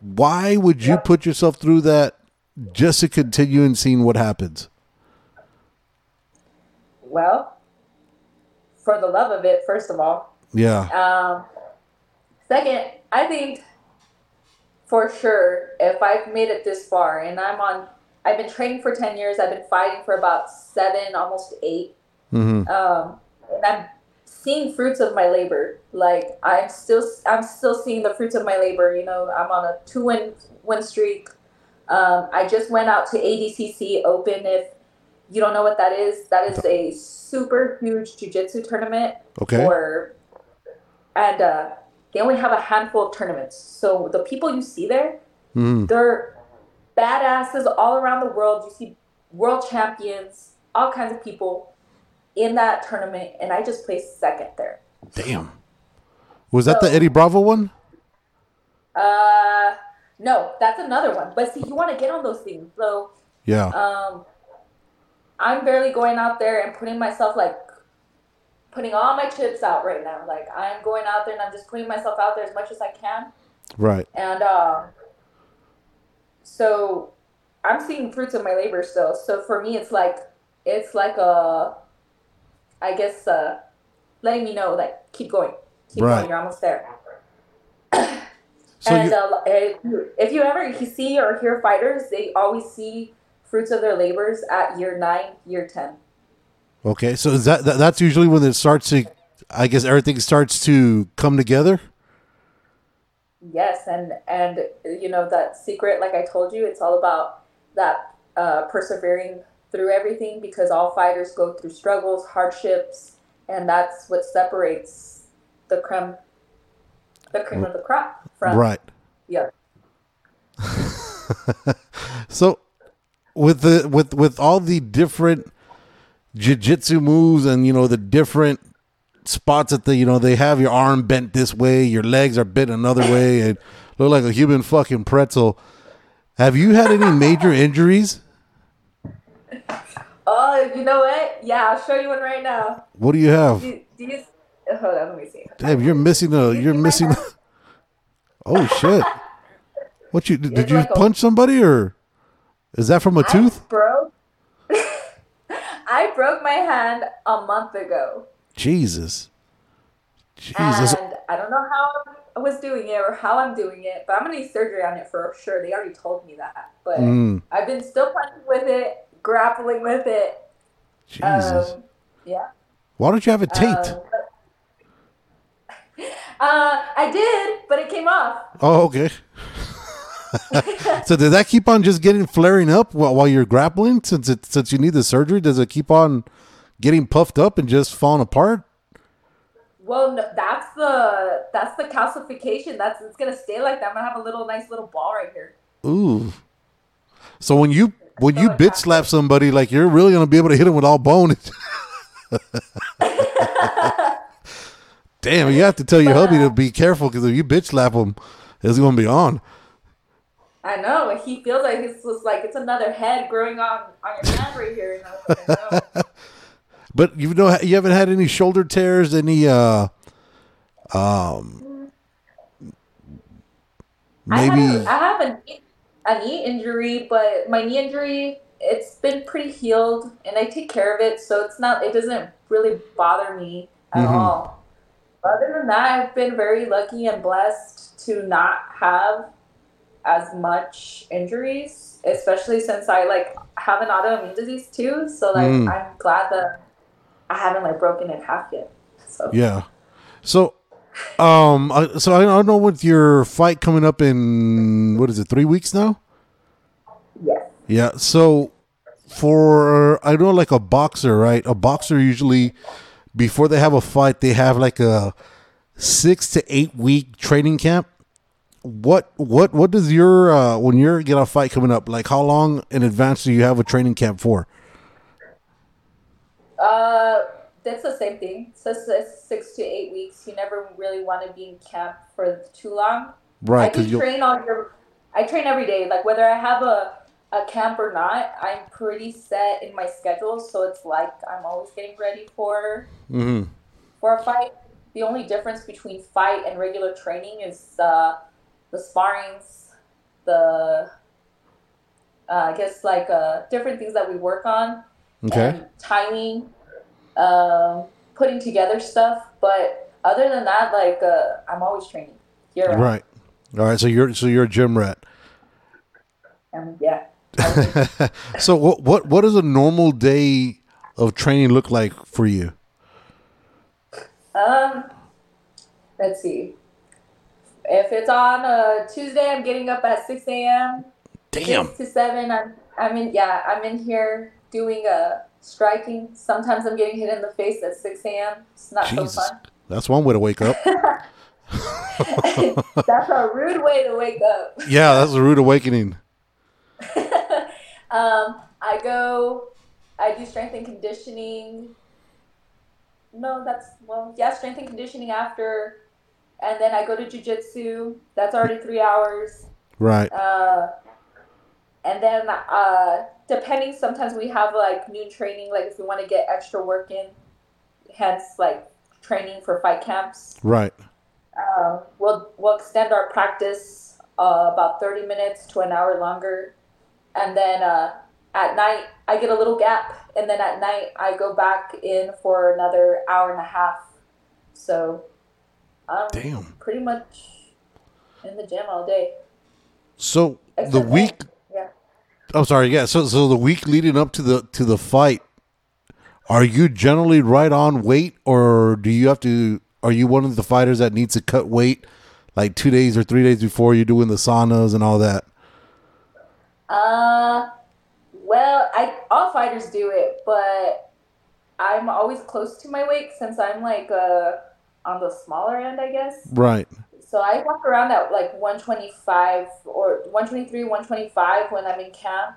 Why would you put yourself through that just to continue and seeing what happens? Well, for the love of it, first of all. Yeah. Um, second, I think for sure, if I've made it this far and I'm on, I've been training for 10 years, I've been fighting for about seven, almost eight. hmm Um, and I'm seeing fruits of my labor. Like I'm still, I'm still seeing the fruits of my labor. You know, I'm on a two win win streak. Um, I just went out to ADCC Open. If you don't know what that is, that is a super huge jiu-jitsu tournament Okay. for, and uh, they only have a handful of tournaments. So the people you see there, hmm they're badasses all around the world. You see world champions, all kinds of people in that tournament, and I just placed second there. Damn. Was that the Eddie Bravo one? Uh, no, that's another one. But see, you want to get on those things. So, Yeah. um, I'm barely going out there and putting myself like putting all my chips out right now. Like I'm going out there and I'm just putting myself out there as much as I can. right. And uh, so I'm seeing fruits of my labor still. So for me, it's like it's like a, I guess, uh, letting me know like keep going, keep Right. going. You're almost there. So and uh, if you- if you ever see or hear fighters, they always see fruits of their labors at year nine, year ten. Okay. So is that, that that's usually when it starts to, I guess everything starts to come together. Yes, and and you know that secret, like I told you, it's all about that uh, persevering through everything because all fighters go through struggles, hardships, and that's what separates the creme, the cream of the crop from Right. Yeah. So with the with with all the different jiu-jitsu moves and you know the different spots that the you know they have your arm bent this way, your legs are bent another way and look like a human fucking pretzel. Have you had any major injuries? Oh, you know what? Yeah, I'll show you one right now. What do you have? Do, do you? Hold on, let me see. Damn, you're missing a you're missing Oh shit. What you did It's you like a- punch somebody or is that from a tooth? I broke. I broke my hand a month ago. Jesus. Jesus. And I don't know how I was doing it or how I'm doing it, but I'm gonna need surgery on it for sure. They already told me that. But Mm, I've been still punching with it, grappling with it. Jesus. Um, yeah. Why don't you have it taped? Um, uh, I did, but it came off. Oh, okay. So does that keep on just getting flaring up while, while you're grappling? Since it since you need the surgery, does it keep on getting puffed up and just falling apart? Well, no, that's the that's the calcification. That's it's gonna stay like that. I'm gonna have a little nice little ball right here. Ooh. So when you when you bitch slap somebody, like you're really gonna be able to hit them with all bone. Damn, you have to tell your hubby to uh, be careful because if you bitch slap him, it's gonna be on. I know. He feels like it's just like it's another head growing on on your hand right here. And I was like, I know. But you know, you haven't had any shoulder tears, any uh, um, I have, maybe. a, I have a knee, a knee injury, but my knee injury it's been pretty healed, and I take care of it, so it's not it doesn't really bother me at Mhm. all. Other than that, I've been very lucky and blessed to not have as much injuries, especially since I like have an autoimmune disease too. So like Mm. I'm glad that I haven't like broken in half yet. So Yeah. So, um, so I don't know with your fight coming up in what is it, three weeks now? yes. Yeah. So, for I know like a boxer, right? A boxer usually before they have a fight, they have like a six to eight week training camp. What what what does your uh, when you're get a fight coming up? Like how long in advance do you have a training camp for? Uh, that's the same thing. So six to eight weeks. You never really want to be in camp for too long. Right, I train on your. I train every day. Like whether I have a a camp or not, I'm pretty set in my schedule. So it's like I'm always getting ready for hmm for a fight. The only difference between fight and regular training is uh, the sparrings, the uh, I guess like uh, different things that we work on okay. timing, um, putting together stuff. But other than that, like uh, I'm always training. Year round. Right. All right. So you're so you're a gym rat. And yeah. so what what what does a normal day of training look like for you? Um, let's see. If it's on a Tuesday, I'm getting up at six a.m. Damn. Six to seven. I'm I'm in yeah. I'm in here doing a striking. Sometimes I'm getting hit in the face at six a.m. It's not Jesus. so fun. That's one way to wake up. That's a rude way to wake up. yeah, that's a rude awakening. um, I go, I do strength and conditioning. No, that's well, yeah, strength and conditioning after, and then I go to jujitsu. That's already three hours. Right. Uh, and then uh, depending, sometimes we have like noon training, like if we want to get extra work in, hence like training for fight camps. Right. Uh, we'll we'll extend our practice uh, about thirty minutes to an hour longer, and then uh, at night I get a little gap, and then at night I go back in for another hour and a half. So, I'm Damn. pretty much in the gym all day. So the week that- yeah. I'm sorry, yeah. So so the week leading up to the to the fight, are you generally right on weight or do you have to are you one of the fighters that needs to cut weight like 2 days or 3 days before you're doing the saunas and all that? Uh, well, I all fighters do it, but I'm always close to my weight since I'm like uh on the smaller end, I guess. Right. So I walk around at like 125 or 123, 125 when I'm in camp.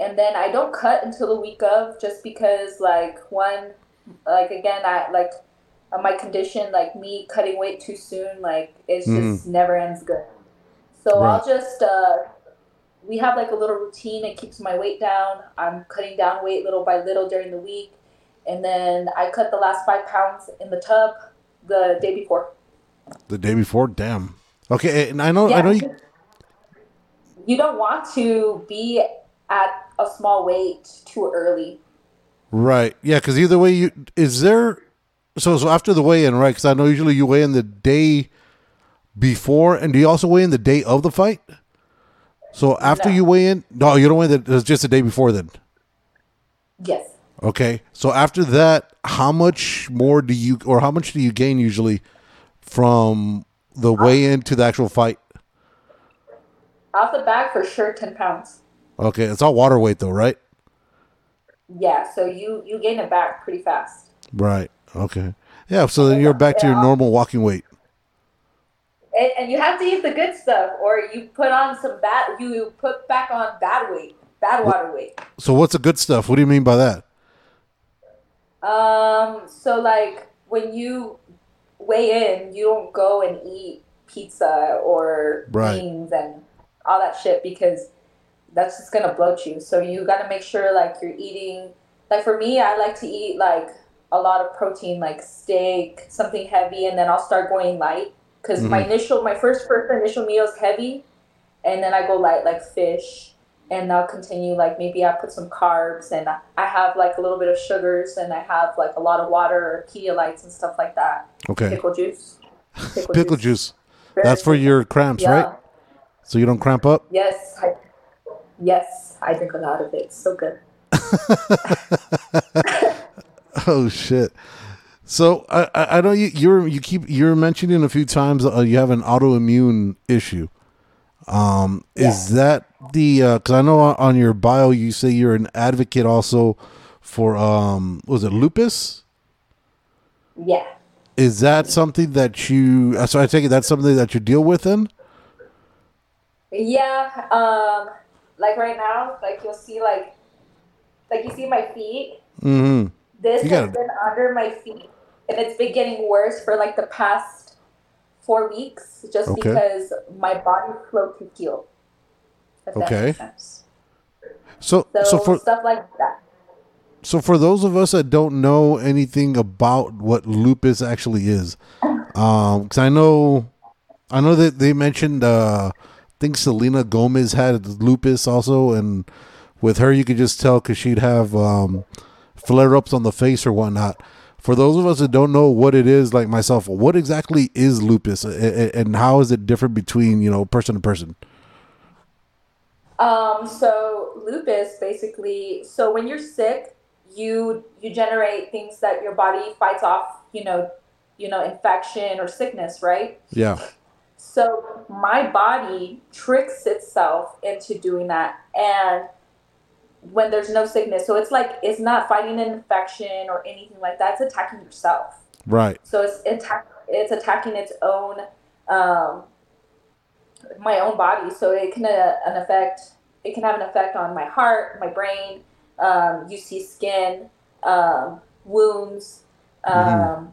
And then I don't cut until the week of just because like one like again I like uh, my condition like me cutting weight too soon like it just never ends good. So Right. I'll just uh we have like a little routine it keeps my weight down. I'm cutting down weight little by little during the week and then I cut the last 5 pounds in the tub the day before. The day before, damn. Okay, eh, and I know I Yeah, know you you don't want to be at a small weight too early. Right. Yeah, because either way, you is there. So so after the weigh in, right? Because I know usually you weigh in the day before, and do you also weigh in the day of the fight? So after No. you weigh in, no, you don't weigh in. The, it's just the day before then. Yes. Okay. So after that, how much more do you, or how much do you gain usually from the weigh in to the actual fight? Off the back for sure 10 pounds. Okay, it's all water weight though, right? Yeah, so you you gain it back pretty fast. Right. Okay. Yeah, so then you're back to your normal walking weight. And, and you have to eat the good stuff, or you put on some bad. You put back on bad weight, bad water weight. So what's the good stuff? What do you mean by that? Um, so like when you weigh in, you don't go and eat pizza or Right. beans and all that shit because that's just gonna bloat you. So you gotta make sure like you're eating like for me I like to eat like a lot of protein like steak, something heavy and then I'll start going light because my initial my first first initial meal is heavy and then I go light like fish and I'll continue like maybe I put some carbs and I have like a little bit of sugars and I have like a lot of water or Pedialytes and stuff like that. Okay. Pickle juice. Pickle juice. Very That's for your cramps, yeah. right? So you don't cramp up? Yes. I, yes, I drink a lot of it. It's so good. Oh shit. So I I, I know you you're you keep you're mentioning a few times uh, you have an autoimmune issue. Um, is that the because I know on, on your bio you say you're an advocate also for um was it lupus? Yeah. Is that something that you? uh, So I take it that's something that you deal with then. Yeah. Um, like right now, like you'll see like like you see my feet. Mm-hmm. This You has gotta- been under my feet, and it's been getting worse for like the past four weeks, just Okay. because my body slow to heal. Okay. So So, so for stuff like that. so for those of us that don't know anything about what lupus actually is, um, because I know, I know that they mentioned, uh, I think Selena Gomez had lupus also, and with her you could just tell because she'd have um, flare ups on the face or whatnot. For those of us that don't know what it is, like myself, what exactly is lupus, A- a- and how is it different between you know person to person? Um, so lupus basically, so when you're sick, you you generate things that your body fights off, you know, you know, infection or sickness, right? Yeah. So my body tricks itself into doing that and when there's no sickness. So it's like it's not fighting an infection or anything like that. It's attacking yourself. Right. So it's attack it's attacking its own um, my own body. So it can uh, an effect it can have an effect on my heart, my brain. Um, you see skin, um, wounds, um,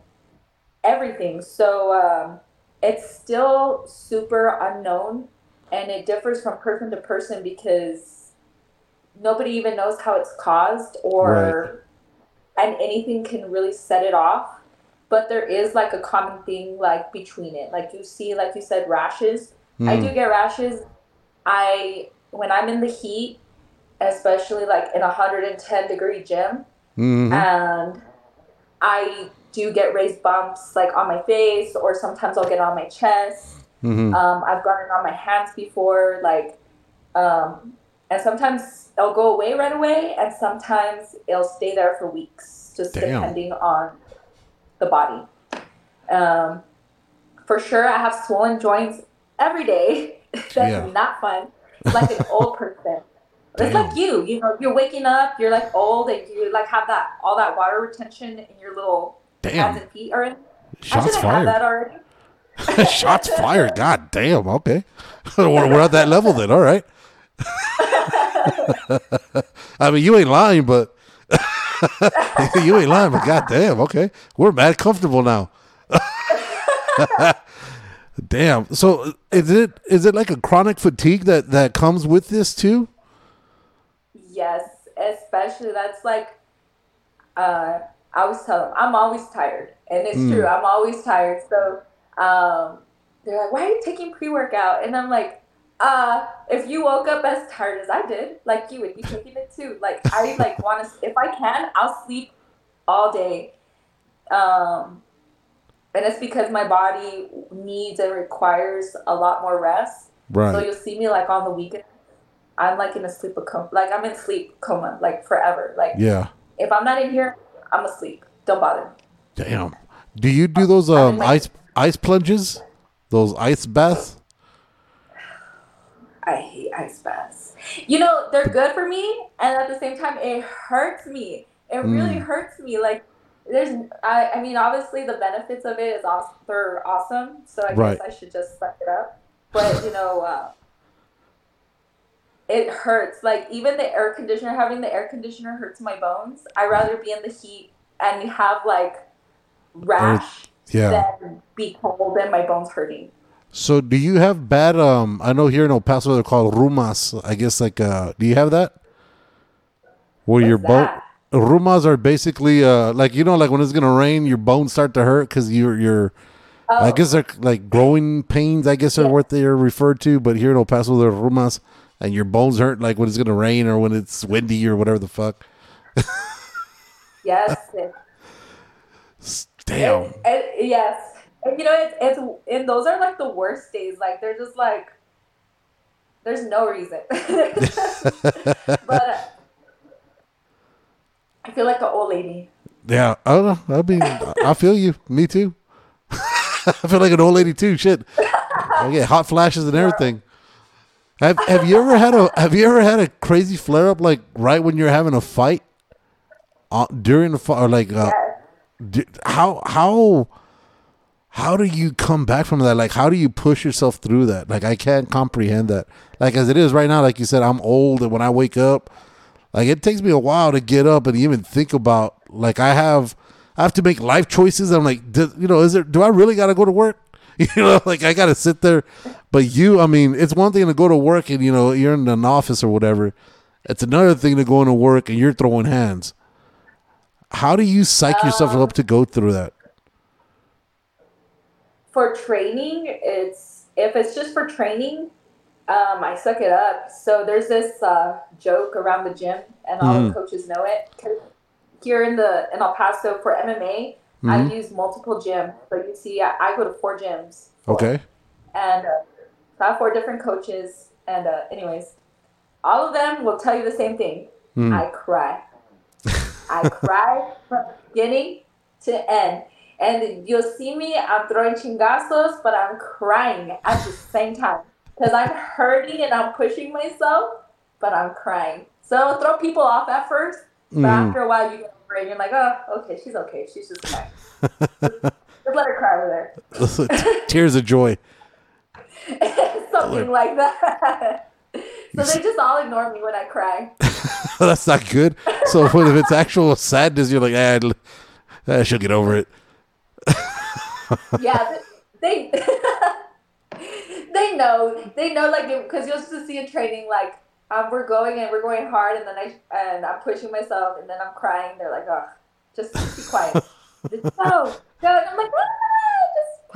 everything. So um, it's still super unknown, and it differs from person to person because nobody even knows how it's caused or and anything can really set it off but there is like a common thing like between it like you see like you said rashes i Mm. do get rashes i when i'm in the heat especially like in a 110 degree gym Mhm. and i do get raised bumps like on my face or sometimes i'll get on my chest Mhm. um, I've gotten on my hands before, like, um, and sometimes it'll go away right away, and sometimes it'll stay there for weeks, just Damn. depending on the body. Um, for sure, I have swollen joints every day. That's Yeah. not fun. It's like an old person. It's Damn. like you, you know, you're waking up, you're like old, and you like have that all that water retention in your little hands Damn. and feet already. I Shots fired. that already. Shots fired. God damn. Okay. we're, we're at that level then. All right. I mean, you ain't lying, but you ain't lying, but god damn. Okay. We're mad comfortable now. damn. So is it is it like a chronic fatigue that that comes with this too? Yes, especially that's like uh I was telling them I'm always tired. And it's Mm. true, I'm always tired. So um they're like, Why are you taking pre workout? And I'm like, uh, if you woke up as tired as I did, like you would be taking it too. Like I like wanna if I can, I'll sleep all day. Um and it's because my body needs and requires a lot more rest. Right. So you'll see me like on the weekend. I'm like in a sleep coma, like I'm in sleep coma, like forever. Like Yeah. if I'm not in here, I'm asleep. Don't bother. Damn. Do you do those um ice ice plunges? Those ice baths? I hate ice baths. You know they're good for me, and at the same time, it hurts me. It really Mm. hurts me. Like there's I, I mean obviously the benefits of it is awesome they're awesome so i Right. guess i should just suck it up but you know uh, it hurts like even the air conditioner having the air conditioner hurts my bones I'd rather be in the heat and have like rash Yeah. than be cold and my bones hurting So do you have bad um I know here in El Paso they're called rumas. I guess like uh do you have that? Where your bone rumas are basically uh like you know like when it's gonna rain your bones start to hurt because you're you're I Oh. guess they're like growing pains I guess are Yeah. what they're referred to but here in El Paso they're rumas and your bones hurt like when it's gonna rain or when it's windy or whatever the fuck. yes Damn. Yes. You know, it's, it's and those are like the worst days. Like they're just like there's no reason. but uh, I feel like an old lady. Yeah, I don't know. I mean, I feel you. Me too. I feel like an old lady too. Shit, I get hot flashes and everything. Have Have you ever had a Have you ever had a crazy flare up like right when you're having a fight, uh, during the fight, or like uh, Yes. d- how how how do you come back from that? Like, how do you push yourself through that? Like, I can't comprehend that. Like, as it is right now, like you said, I'm old, and when I wake up, like it takes me a while to get up and even think about. Like, I have, I have to make life choices. I'm like, do, you know, is there? Do I really got to go to work? You know, like I got to sit there. But you, I mean, it's one thing to go to work and you know you're in an office or whatever. It's another thing to go into work and you're throwing hands. How do you psych yourself uh, up to go through that? For training, it's if it's just for training, um, I suck it up. So there's this uh, joke around the gym, and all Mhm. the coaches know it. Here in the in El Paso for MMA, I Mhm. use multiple gyms. So you see, I, I go to four gyms. Okay. and uh, so I have four different coaches. And uh, anyways, all of them will tell you the same thing. Mm. I cry. I cry from beginning to end. And you'll see me, I'm throwing chingazos, but I'm crying at the same time. Because I'm hurting and I'm pushing myself, but I'm crying. So throw people off at first, but Mm. after a while you get over it and you're like, oh, okay, she's okay. She's just crying. just let her cry over there. Tears of joy. Something like that. so they just all ignore me when I cry. That's not good. So if it's actual sadness, you're like, ah, ah, she'll get over it. yeah, they they know they know like because you'll just see in training like um, we're going and we're going hard and then I and I'm pushing myself and then I'm crying. They're like, oh, just be quiet. Go, go. And I'm like, ah, just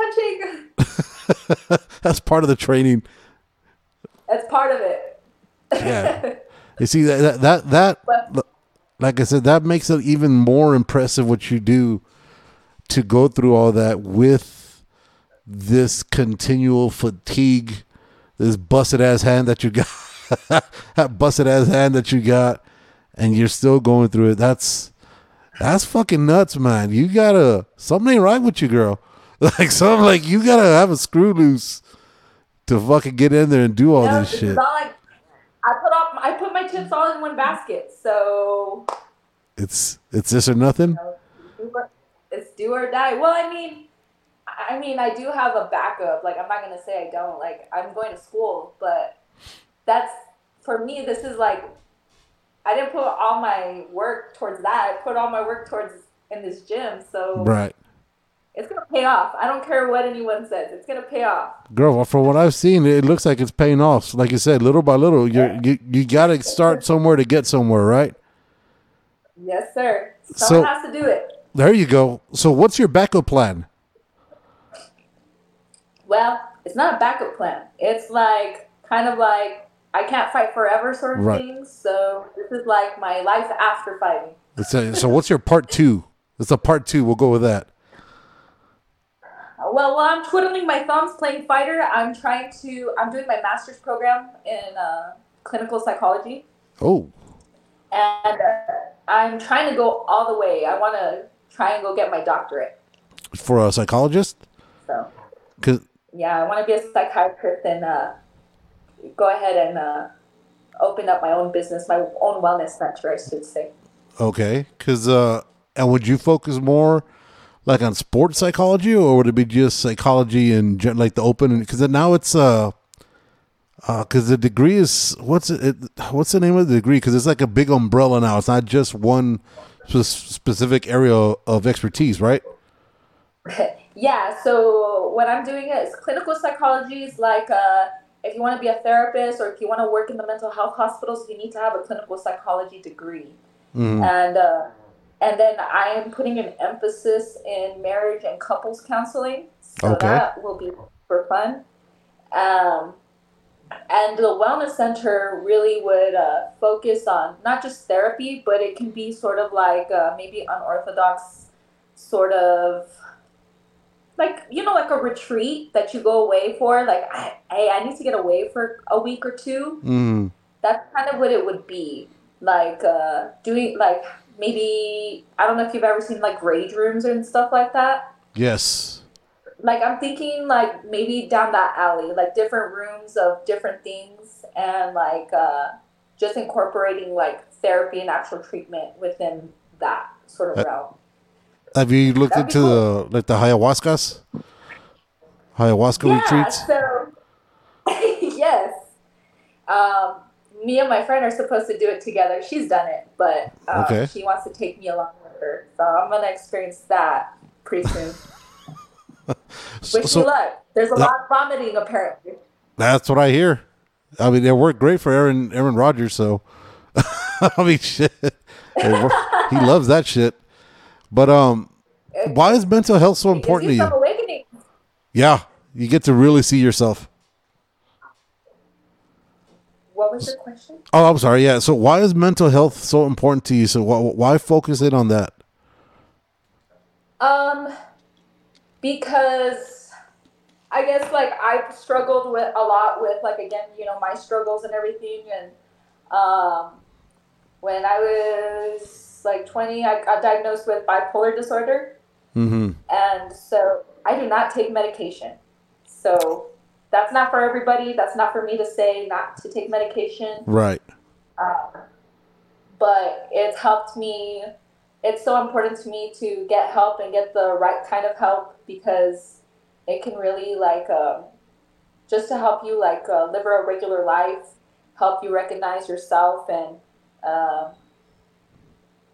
punching. That's part of the training. That's part of it. Yeah. You see that that that, But- that like I said, that makes it even more impressive what you do to go through all that with this continual fatigue, this busted ass hand that you got, that busted ass hand that you got, and you're still going through it. That's that's fucking nuts, man. You gotta something ain't right with you, girl. Like something like you gotta have a screw loose to fucking get in there and do all No, this shit. all like I put up I put my chips all in one basket. So It's it's this or nothing. It's do or die. Well, I mean, I mean, I do have a backup. Like, I'm not gonna say I don't. Like, I'm going to school, but that's for me. This is like, I didn't put all my work towards that. I put all my work towards in this gym, so Right. it's gonna pay off. I don't care what anyone says. It's gonna pay off. Girl, well, from what I've seen, it looks like it's paying off. Like you said, little by little, you're, you you got to start somewhere to get somewhere, right? Yes, sir. So- Someone has to do it. There you go. So what's your backup plan? Well, it's not a backup plan. It's like kind of like I can't fight forever sort of Right. thing. So this is like my life after fighting. A, so what's your part two? It's a part two. We'll go with that. Well, while I'm twiddling my thumbs playing fighter, I'm trying to. I'm doing my master's program in uh, clinical psychology, Oh, and uh, I'm trying to go all the way. I want to try and go get my doctorate. for a psychologist? So Cause yeah, I want to be a psychiatrist and uh, go ahead and uh, open up my own business, my own wellness center, I should say. okay, cause uh, And would you focus more like on sports psychology, or would it be just psychology and gen- like the open? Because now it's uh, because the degree is what's it, it? What's the name of the degree? Because it's like a big umbrella now. It's not just one specific area of expertise, right? yeah. So what I'm doing is clinical psychology is like uh, if you want to be a therapist or if you want to work in the mental health hospitals, you need to have a clinical psychology degree. Mhm. And uh, and then I am putting an emphasis in marriage and couples counseling. So Okay. that will be for fun. Um, and the wellness center really would uh, focus on not just therapy, but it can be sort of like uh, maybe unorthodox, sort of like you know like a retreat that you go away for. Like, I, hey, I need to get away for a week or two Mm. that's kind of what it would be like uh doing like maybe i don't know if you've ever seen like rage rooms and stuff like that Yes. Like i'm thinking like maybe down that alley like different rooms of different things and like uh just incorporating like therapy and actual treatment within that sort of Uh, realm Have you looked That'd into the like the ayahuascas? Ayahuasca yeah retreats? so yes um me and my friend are supposed to do it together she's done it but um, Okay. she wants to take me along with her so i'm gonna experience that pretty soon So, wish so me luck there's a Yeah. lot of vomiting apparently that's what I hear. I mean, it worked great for Aaron Aaron Rodgers. So, I mean, shit, he loves that shit. But um, why is mental health so important to you awakening Yeah, you get to really see yourself. what was your question Oh, I'm sorry. Yeah. So, why is mental health so important to you? So, why, why focus in on that? Um, because I guess like I've struggled with a lot with like again, you know, my struggles and everything, and um, when I was like twenty, I got diagnosed with bipolar disorder, Mm-hmm. and so I do not take medication. So that's not for everybody. That's not for me to say not to take medication Right. but it's helped me it's so important to me to get help and get the right kind of help because it can really like um, just to help you like uh, live a regular life help you recognize yourself and um,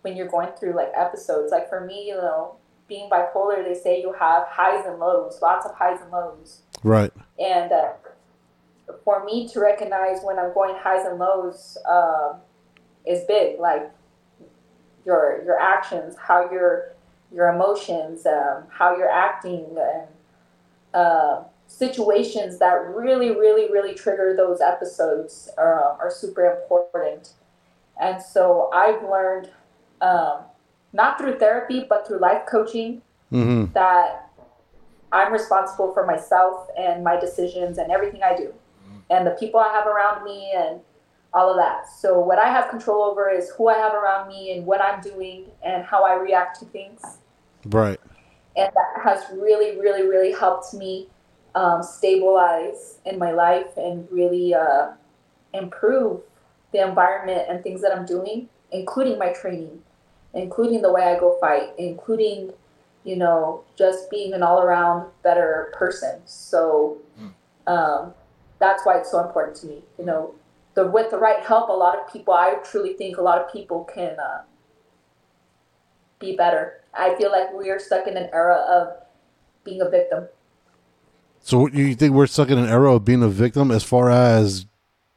when you're going through like episodes like for me you know being bipolar they say you have highs and lows lots of highs and lows Right. and uh, for me to recognize when I'm going highs and lows um, is big. Like your your actions, how your your emotions, um, how you're acting, and uh, situations that really, really, really trigger those episodes are, are super important. And so I've learned, um, not through therapy, but through life coaching, Mm-hmm. that I'm responsible for myself and my decisions and everything I do, and the people I have around me and all of that. So what I have control over is who I have around me and what I'm doing and how I react to things. Right. And that has really, really, really helped me um, stabilize in my life and really uh, improve the environment and things that I'm doing, including my training, including the way I go fight, including, you know, just being an all around better person. So um, that's why it's so important to me. You know, the, with the right help, a lot of people, I truly think a lot of people can uh, be better. I feel like we are stuck in an era of being a victim. So you think we're stuck in an era of being a victim as far as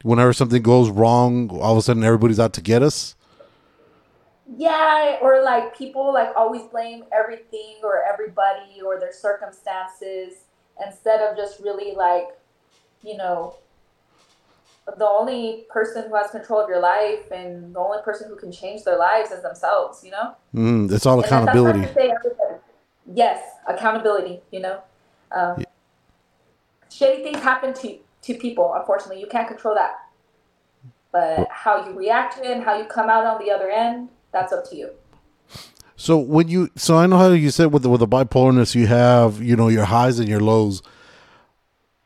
whenever something goes wrong, all of a sudden everybody's out to get us? Yeah, or like people like always blame everything or everybody or their circumstances instead of just really like, you know, the only person who has control of your life and the only person who can change their lives is themselves, you know? Mm, it's all accountability. Yes, accountability, you know? Um, Shitty things happen to, to people, unfortunately. You can't control that. But how you react to it and how you come out on the other end, that's up to you. So when you, so I know how you said with the, with the bipolarness, you have you know your highs and your lows.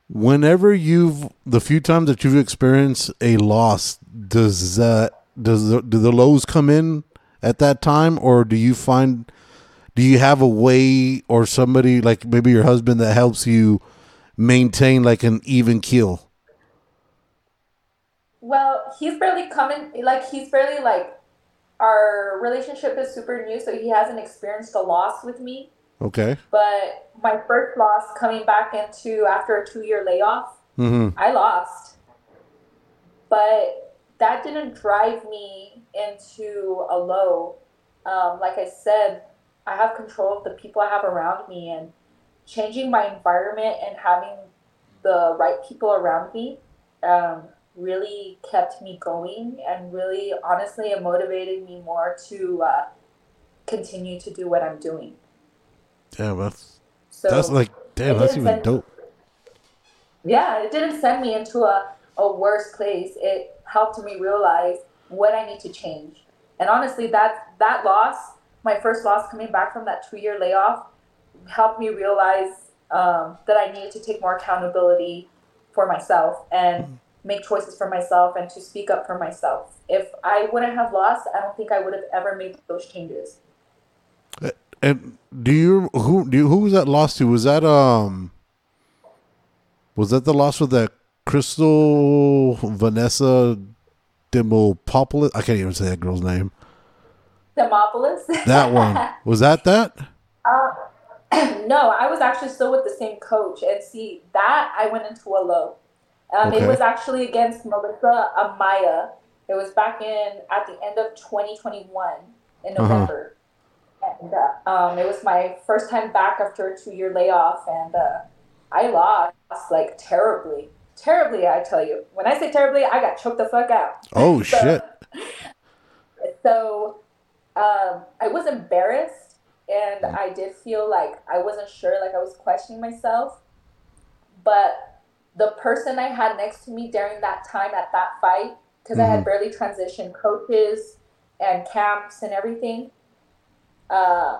Whenever you've the few times that you've experienced a loss, does that does the, do the lows come in at that time, or do you find do you have a way or somebody like maybe your husband that helps you maintain like an even keel? Well, he's barely coming. Like he's barely like our relationship is super new, so he hasn't experienced a loss with me. Okay. But my first loss coming back into after a two year layoff, Mm-hmm. I lost. But that didn't drive me into a low. Um, like I said, I have control of the people I have around me and changing my environment and having the right people around me um, really kept me going and really honestly it motivated me more to uh, continue to do what I'm doing. Damn, that's So that's like damn, that's even send- dope. yeah, it didn't send me into a, a worse place. It helped me realize what I need to change. And honestly, that that loss, my first loss coming back from that two year layoff, helped me realize um, that I needed to take more accountability for myself and make choices for myself and to speak up for myself. If I wouldn't have lost, I don't think I would have ever made those changes. And do you who do you, who was that lost to? Was that um was that the loss with that Crystal Vanessa Demopoulos? I can't even say that girl's name. Demopolis. That one. Was that that? no, I was actually still with the same coach, and see that I went into a low. Um, Okay. It was actually against Melissa Amaya. It was back in at the end of 2021 in Uh-huh. And uh, um, it was my first time back after a two-year layoff, and uh, I lost like terribly, terribly. I tell you, when I say terribly, I got choked the fuck out. Oh So- shit. so um, I was embarrassed and I did feel like I wasn't sure, like I was questioning myself. But the person I had next to me during that time at that fight, because I had barely transitioned coaches and camps and everything, uh,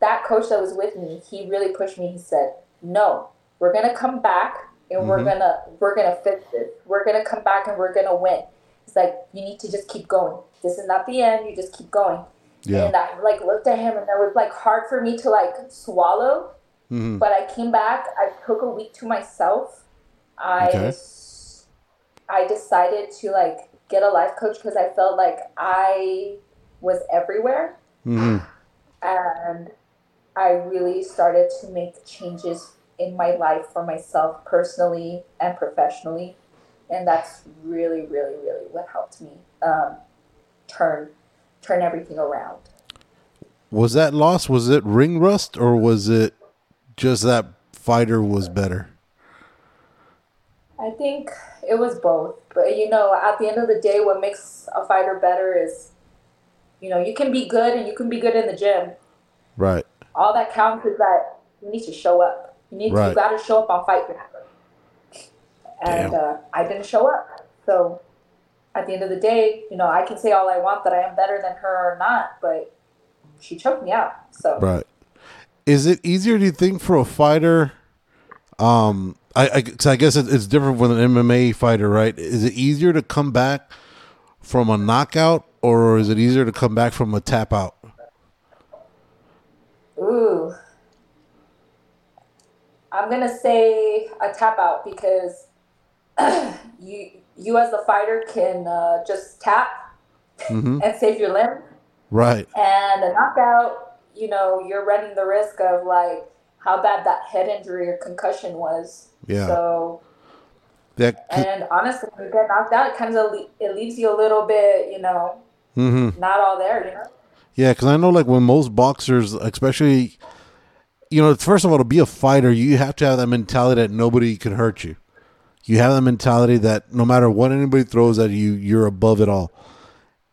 that coach that was with me, he really pushed me. He said, "No, we're gonna come back and we're Mhm. gonna we're gonna fix this. We're gonna come back and we're gonna win." It's like you need to just keep going. This is not the end. You just keep going. Yeah. And I like looked at him, and it was like hard for me to like swallow. hmm But I came back. I took a week to myself. I Okay. I decided to like get a life coach because I felt like I was everywhere, hmm and I really started to make changes in my life for myself personally and professionally, and that's really, really, really what helped me um, turn turn everything around. Was that loss? Was it ring rust or was it just that fighter was better? I think it was both. But you know, at the end of the day, what makes a fighter better is, you know, you can be good and you can be good in the gym. Right. All that counts is that you need to show up. You need Right. you got to show up on fight night. And uh, I didn't show up. So at the end of the day, you know, I can say all I want that I am better than her or not, but she choked me out. So Right. Is it easier, do you think, for a fighter? Um, I I, 'cause I guess it's different with an MMA fighter, right? Is it easier to come back from a knockout, or is it easier to come back from a tap out? Ooh. I'm gonna say a tap out because you you as the fighter can uh, just tap Mhm. and save your limb, Right. and a knockout, you know, you're running the risk of like how bad that head injury or concussion was. Yeah. So That. and honestly, when you get knocked out, it kind of le- it leaves you a little bit, you know, hmm not all there, you know. Yeah, because I know, like, when most boxers, especially, you know, first of all, to be a fighter, you have to have that mentality that nobody can hurt you. You have that mentality that no matter what anybody throws at you, you're above it all.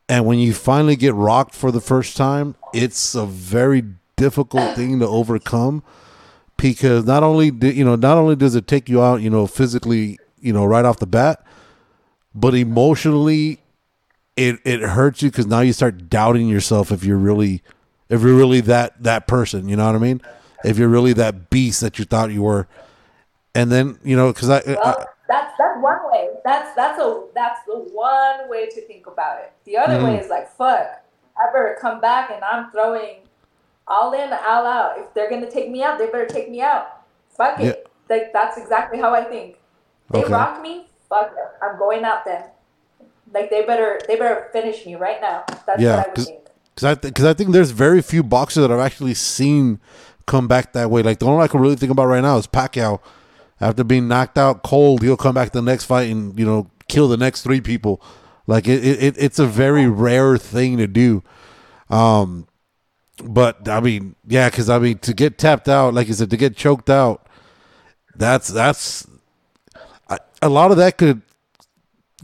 And when you finally get rocked for the first time, it's a very difficult thing to overcome because not only do, you know not only does it take you out, you know, physically, you know, right off the bat, but emotionally it it hurts you because now you start doubting yourself if you're really if you're really that that person you know what i mean if you're really that beast that you thought you were and then you know because I, I that's that's one way. That's that's a that's the one way to think about it. The other way mm-hmm. is like, fuck, I better come back and I'm throwing all in, all out. If they're gonna take me out, they better take me out. Fuck it. Like that's exactly how I think. They Okay. rock me, fuck it. I'm going out then. Like they better they better finish me right now. That's Yeah, what I would 'cause- think. I, th- cause I think there's very few boxers that I've actually seen come back that way. Like the only one I can really think about right now is Pacquiao. After being knocked out cold, he'll come back the next fight and you know kill the next three people. Like it, it it's a very rare thing to do. Um, but I mean, yeah, because I mean to get tapped out, like you said, to get choked out, that's that's I, a lot of that could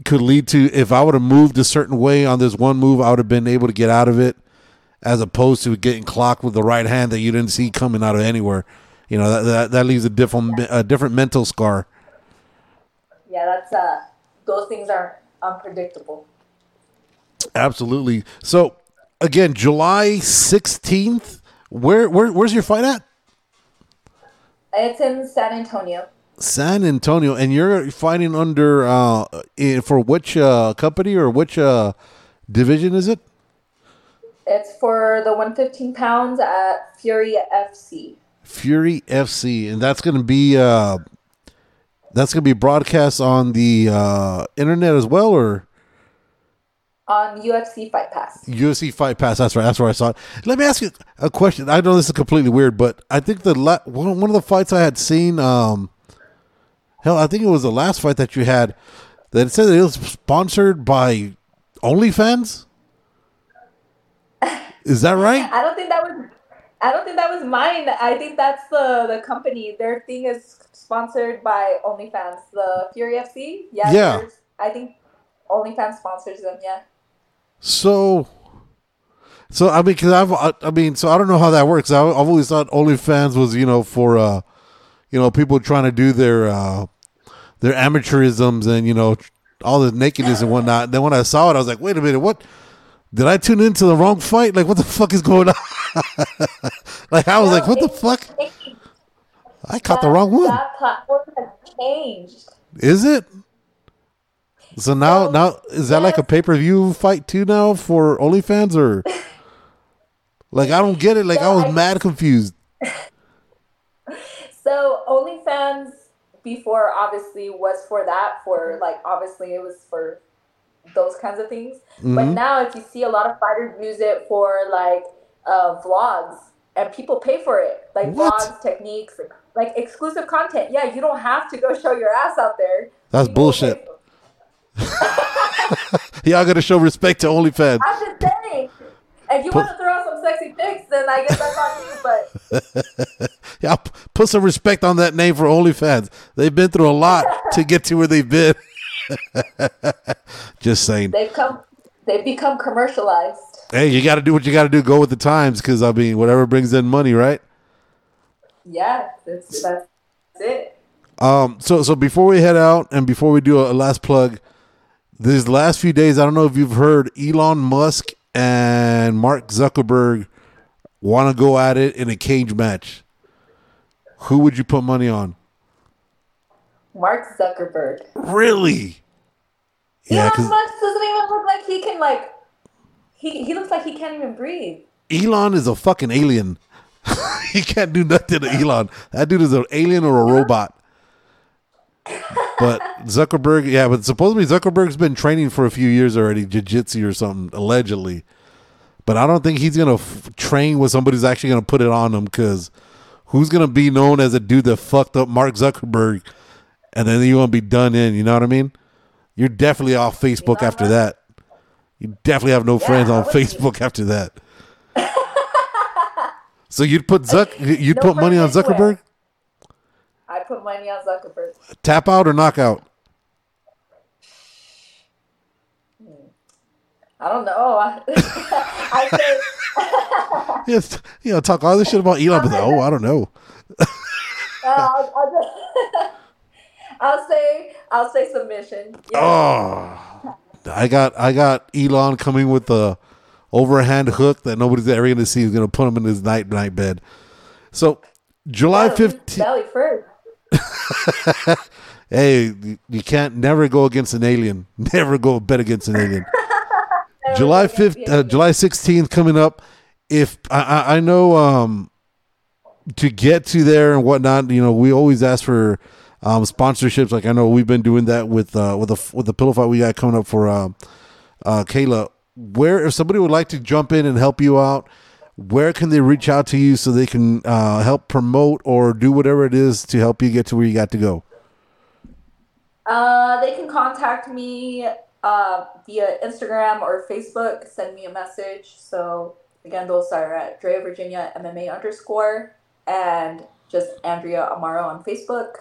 could lead to if I would have moved a certain way on this one move, I would have been able to get out of it, as opposed to getting clocked with the right hand that you didn't see coming out of anywhere. You know that that, that leaves a different a different mental scar. Yeah, that's uh those things are unpredictable. Absolutely. So again, July sixteenth. Where where where's your fight at? It's in San Antonio. San Antonio, and you're fighting under uh for which uh company or which uh division is it? It's for the 115 pounds at Fury FC. Fury FC, and that's going to be uh, that's going to be broadcast on the uh, internet as well, or on UFC Fight Pass. UFC Fight Pass. That's right. That's where I saw it. Let me ask you a question. I know this is completely weird, but I think the la- one one of the fights I had seen, um, hell, I think it was the last fight that you had that it said that it was sponsored by OnlyFans. Is that right? I don't think that was. I don't think that was mine. I think that's the the company. Their thing is sponsored by OnlyFans. The Fury FC. Yeah. Yeah. I think OnlyFans sponsors them. Yeah. So, so I mean, because I've, I, I mean, so I don't know how that works. I, I've always thought OnlyFans was, you know, for, uh, you know, people trying to do their, uh, their amateurisms and you know, all the nakedness and whatnot. then when I saw it, I was like, wait a minute, what? Did I tune into the wrong fight? Like, what the fuck is going on? like, I was like, what the fuck? I caught the wrong one. That platform has changed. Is it? So now, So, now is that like a pay per view fight too now for OnlyFans or? Like I don't get it. Like I was I- mad confused. So OnlyFans before obviously was for that for like obviously it was for those kinds of things. But Mhm. now if you see a lot of fighters use it for like uh, vlogs and people pay for it, like What? vlogs, techniques, like exclusive content. Yeah, you don't have to go show your ass out there. That's bullshit. Y'all gotta show respect to OnlyFans. I'm just saying. If you want to throw out some sexy pics, then I guess that's on you. But Yeah, put some respect on that name for OnlyFans. They've been through a lot to get to where they've been. Just saying. they've come, they've become commercialized. Hey, you got to do what you got to do. Go with the times, because I mean, whatever brings in money, right? Yeah, that's that's it. Um, so so before we head out and before we do a, a last plug, these last few days, I don't know if you've heard Elon Musk and Mark Zuckerberg want to go at it in a cage match. Who would you put money on? Mark Zuckerberg. Really? Yeah, Elon Musk doesn't even look like he can like. He he looks like he can't even breathe. Elon is a fucking alien. he can't do nothing to Elon. That dude is an alien or a robot. But Zuckerberg, yeah, but supposedly Zuckerberg's been training for a few years already, jiu-jitsu or something, allegedly. But I don't think he's gonna f- train with somebody who's actually gonna put it on him. Because who's gonna be known as a dude that fucked up Mark Zuckerberg, and then you gonna be done in? You know what I mean? You're definitely off Facebook Elon after Musk? that. You definitely have no friends on be. Facebook after that. so you'd put Zuck, you'd No put money on. Zuckerberg, I put money on Zuckerberg. tap out or knockout. I don't know. I say Yes, you know, talk all this shit about Elon, but oh, I don't know. uh, I'll, I'll, just- I'll say I'll say submission. Yeah. Oh, I got I got Elon coming with the overhand hook that nobody's ever going to see. He's going to put him in his night night bed. So July fifteenth. Belly first. Hey, you- can't never go against an alien. Never go bet against an alien. July fifth, uh, July sixteenth coming up. If I, I, I know um, to get to there and whatnot, you know, we always ask for um, sponsorships. Like I know we've been doing that with uh, with the with the pillow fight we got coming up for uh, uh, Kayla. Where if somebody would like to jump in and help you out, where can they reach out to you so they can uh, help promote or do whatever it is to help you get to where you got to go? Uh, they can contact me uh, via Instagram or Facebook. Send me a message. So again, those are at Drea Virginia MMA underscore and just Andrea Amaro on Facebook.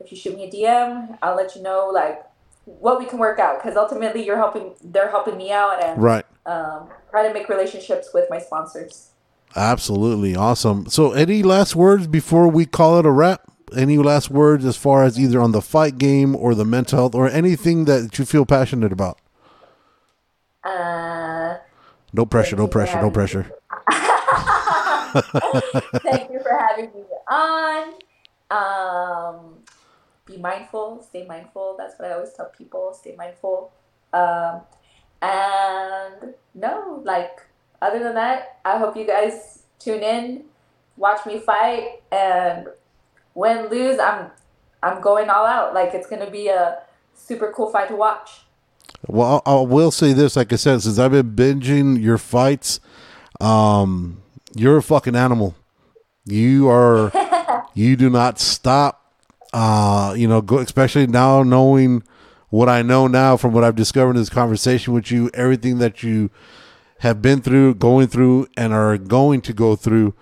If you shoot me a DM, I'll let you know like what we can work out because ultimately you're helping. They're helping me out and Right. um, try to make relationships with my sponsors. Absolutely awesome. So, any last words before we call it a wrap? Any last words as far as either on the fight game or the mental health or anything that you feel passionate about? Uh, No pressure, no Thank you for pressure, no pressure. Thank you for having me on. Um, be mindful, stay mindful. That's what I always tell people. Stay mindful. Um, and no, like other than that, I hope you guys tune in, watch me fight, and win, lose. I'm I'm going all out. Like it's gonna be a super cool fight to watch. Well, I I will say this, like I said, since I've been binging your fights, um, you're a fucking animal. You are, you do not stop. Uh, you know, go, especially now knowing what I know now from what I've discovered in this conversation with you, everything that you have been through, going through, and are going to go through.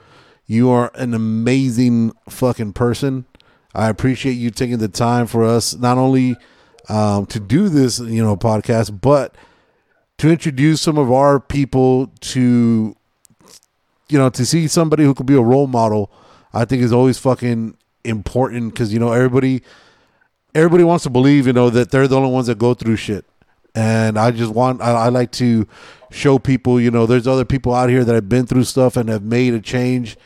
You are an amazing fucking person. I appreciate you taking the time for us not only um, to do this, you know, podcast, but to introduce some of our people to, you know, to see somebody who could be a role model. I think is always fucking important because you know everybody, everybody wants to believe you know that they're the only ones that go through shit, and I just want I, I like to show people you know there's other people out here that have been through stuff and have made a change,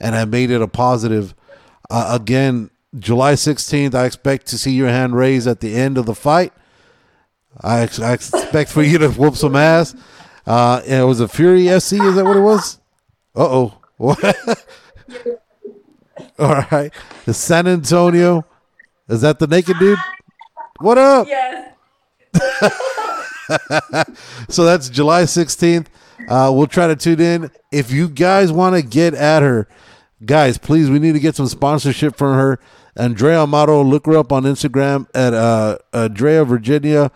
and have made it a positive. Uh, again, July 16th, I expect to see your hand raised at the end of the fight. I, ex- I expect for you to whoop some ass. Uh, it was a Fury FC. Is that what it was? Uh oh. All right. The San Antonio. Is that the naked dude? What up? Yes. So that's July 16th. Uh, we'll try to tune in. If you guys want to get at her, guys, please, we need to get some sponsorship from her. Andrea Amaro, look her up on Instagram at uh, Andrea Virginia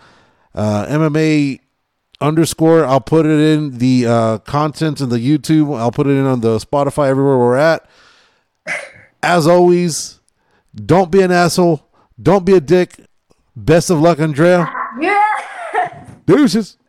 uh, MMA underscore. I'll put it in the uh, content in the YouTube. I'll put it in on the Spotify, everywhere we're at. As always, don't be an asshole. Don't be a dick. Best of luck, Andrea. Yeah. Deuces.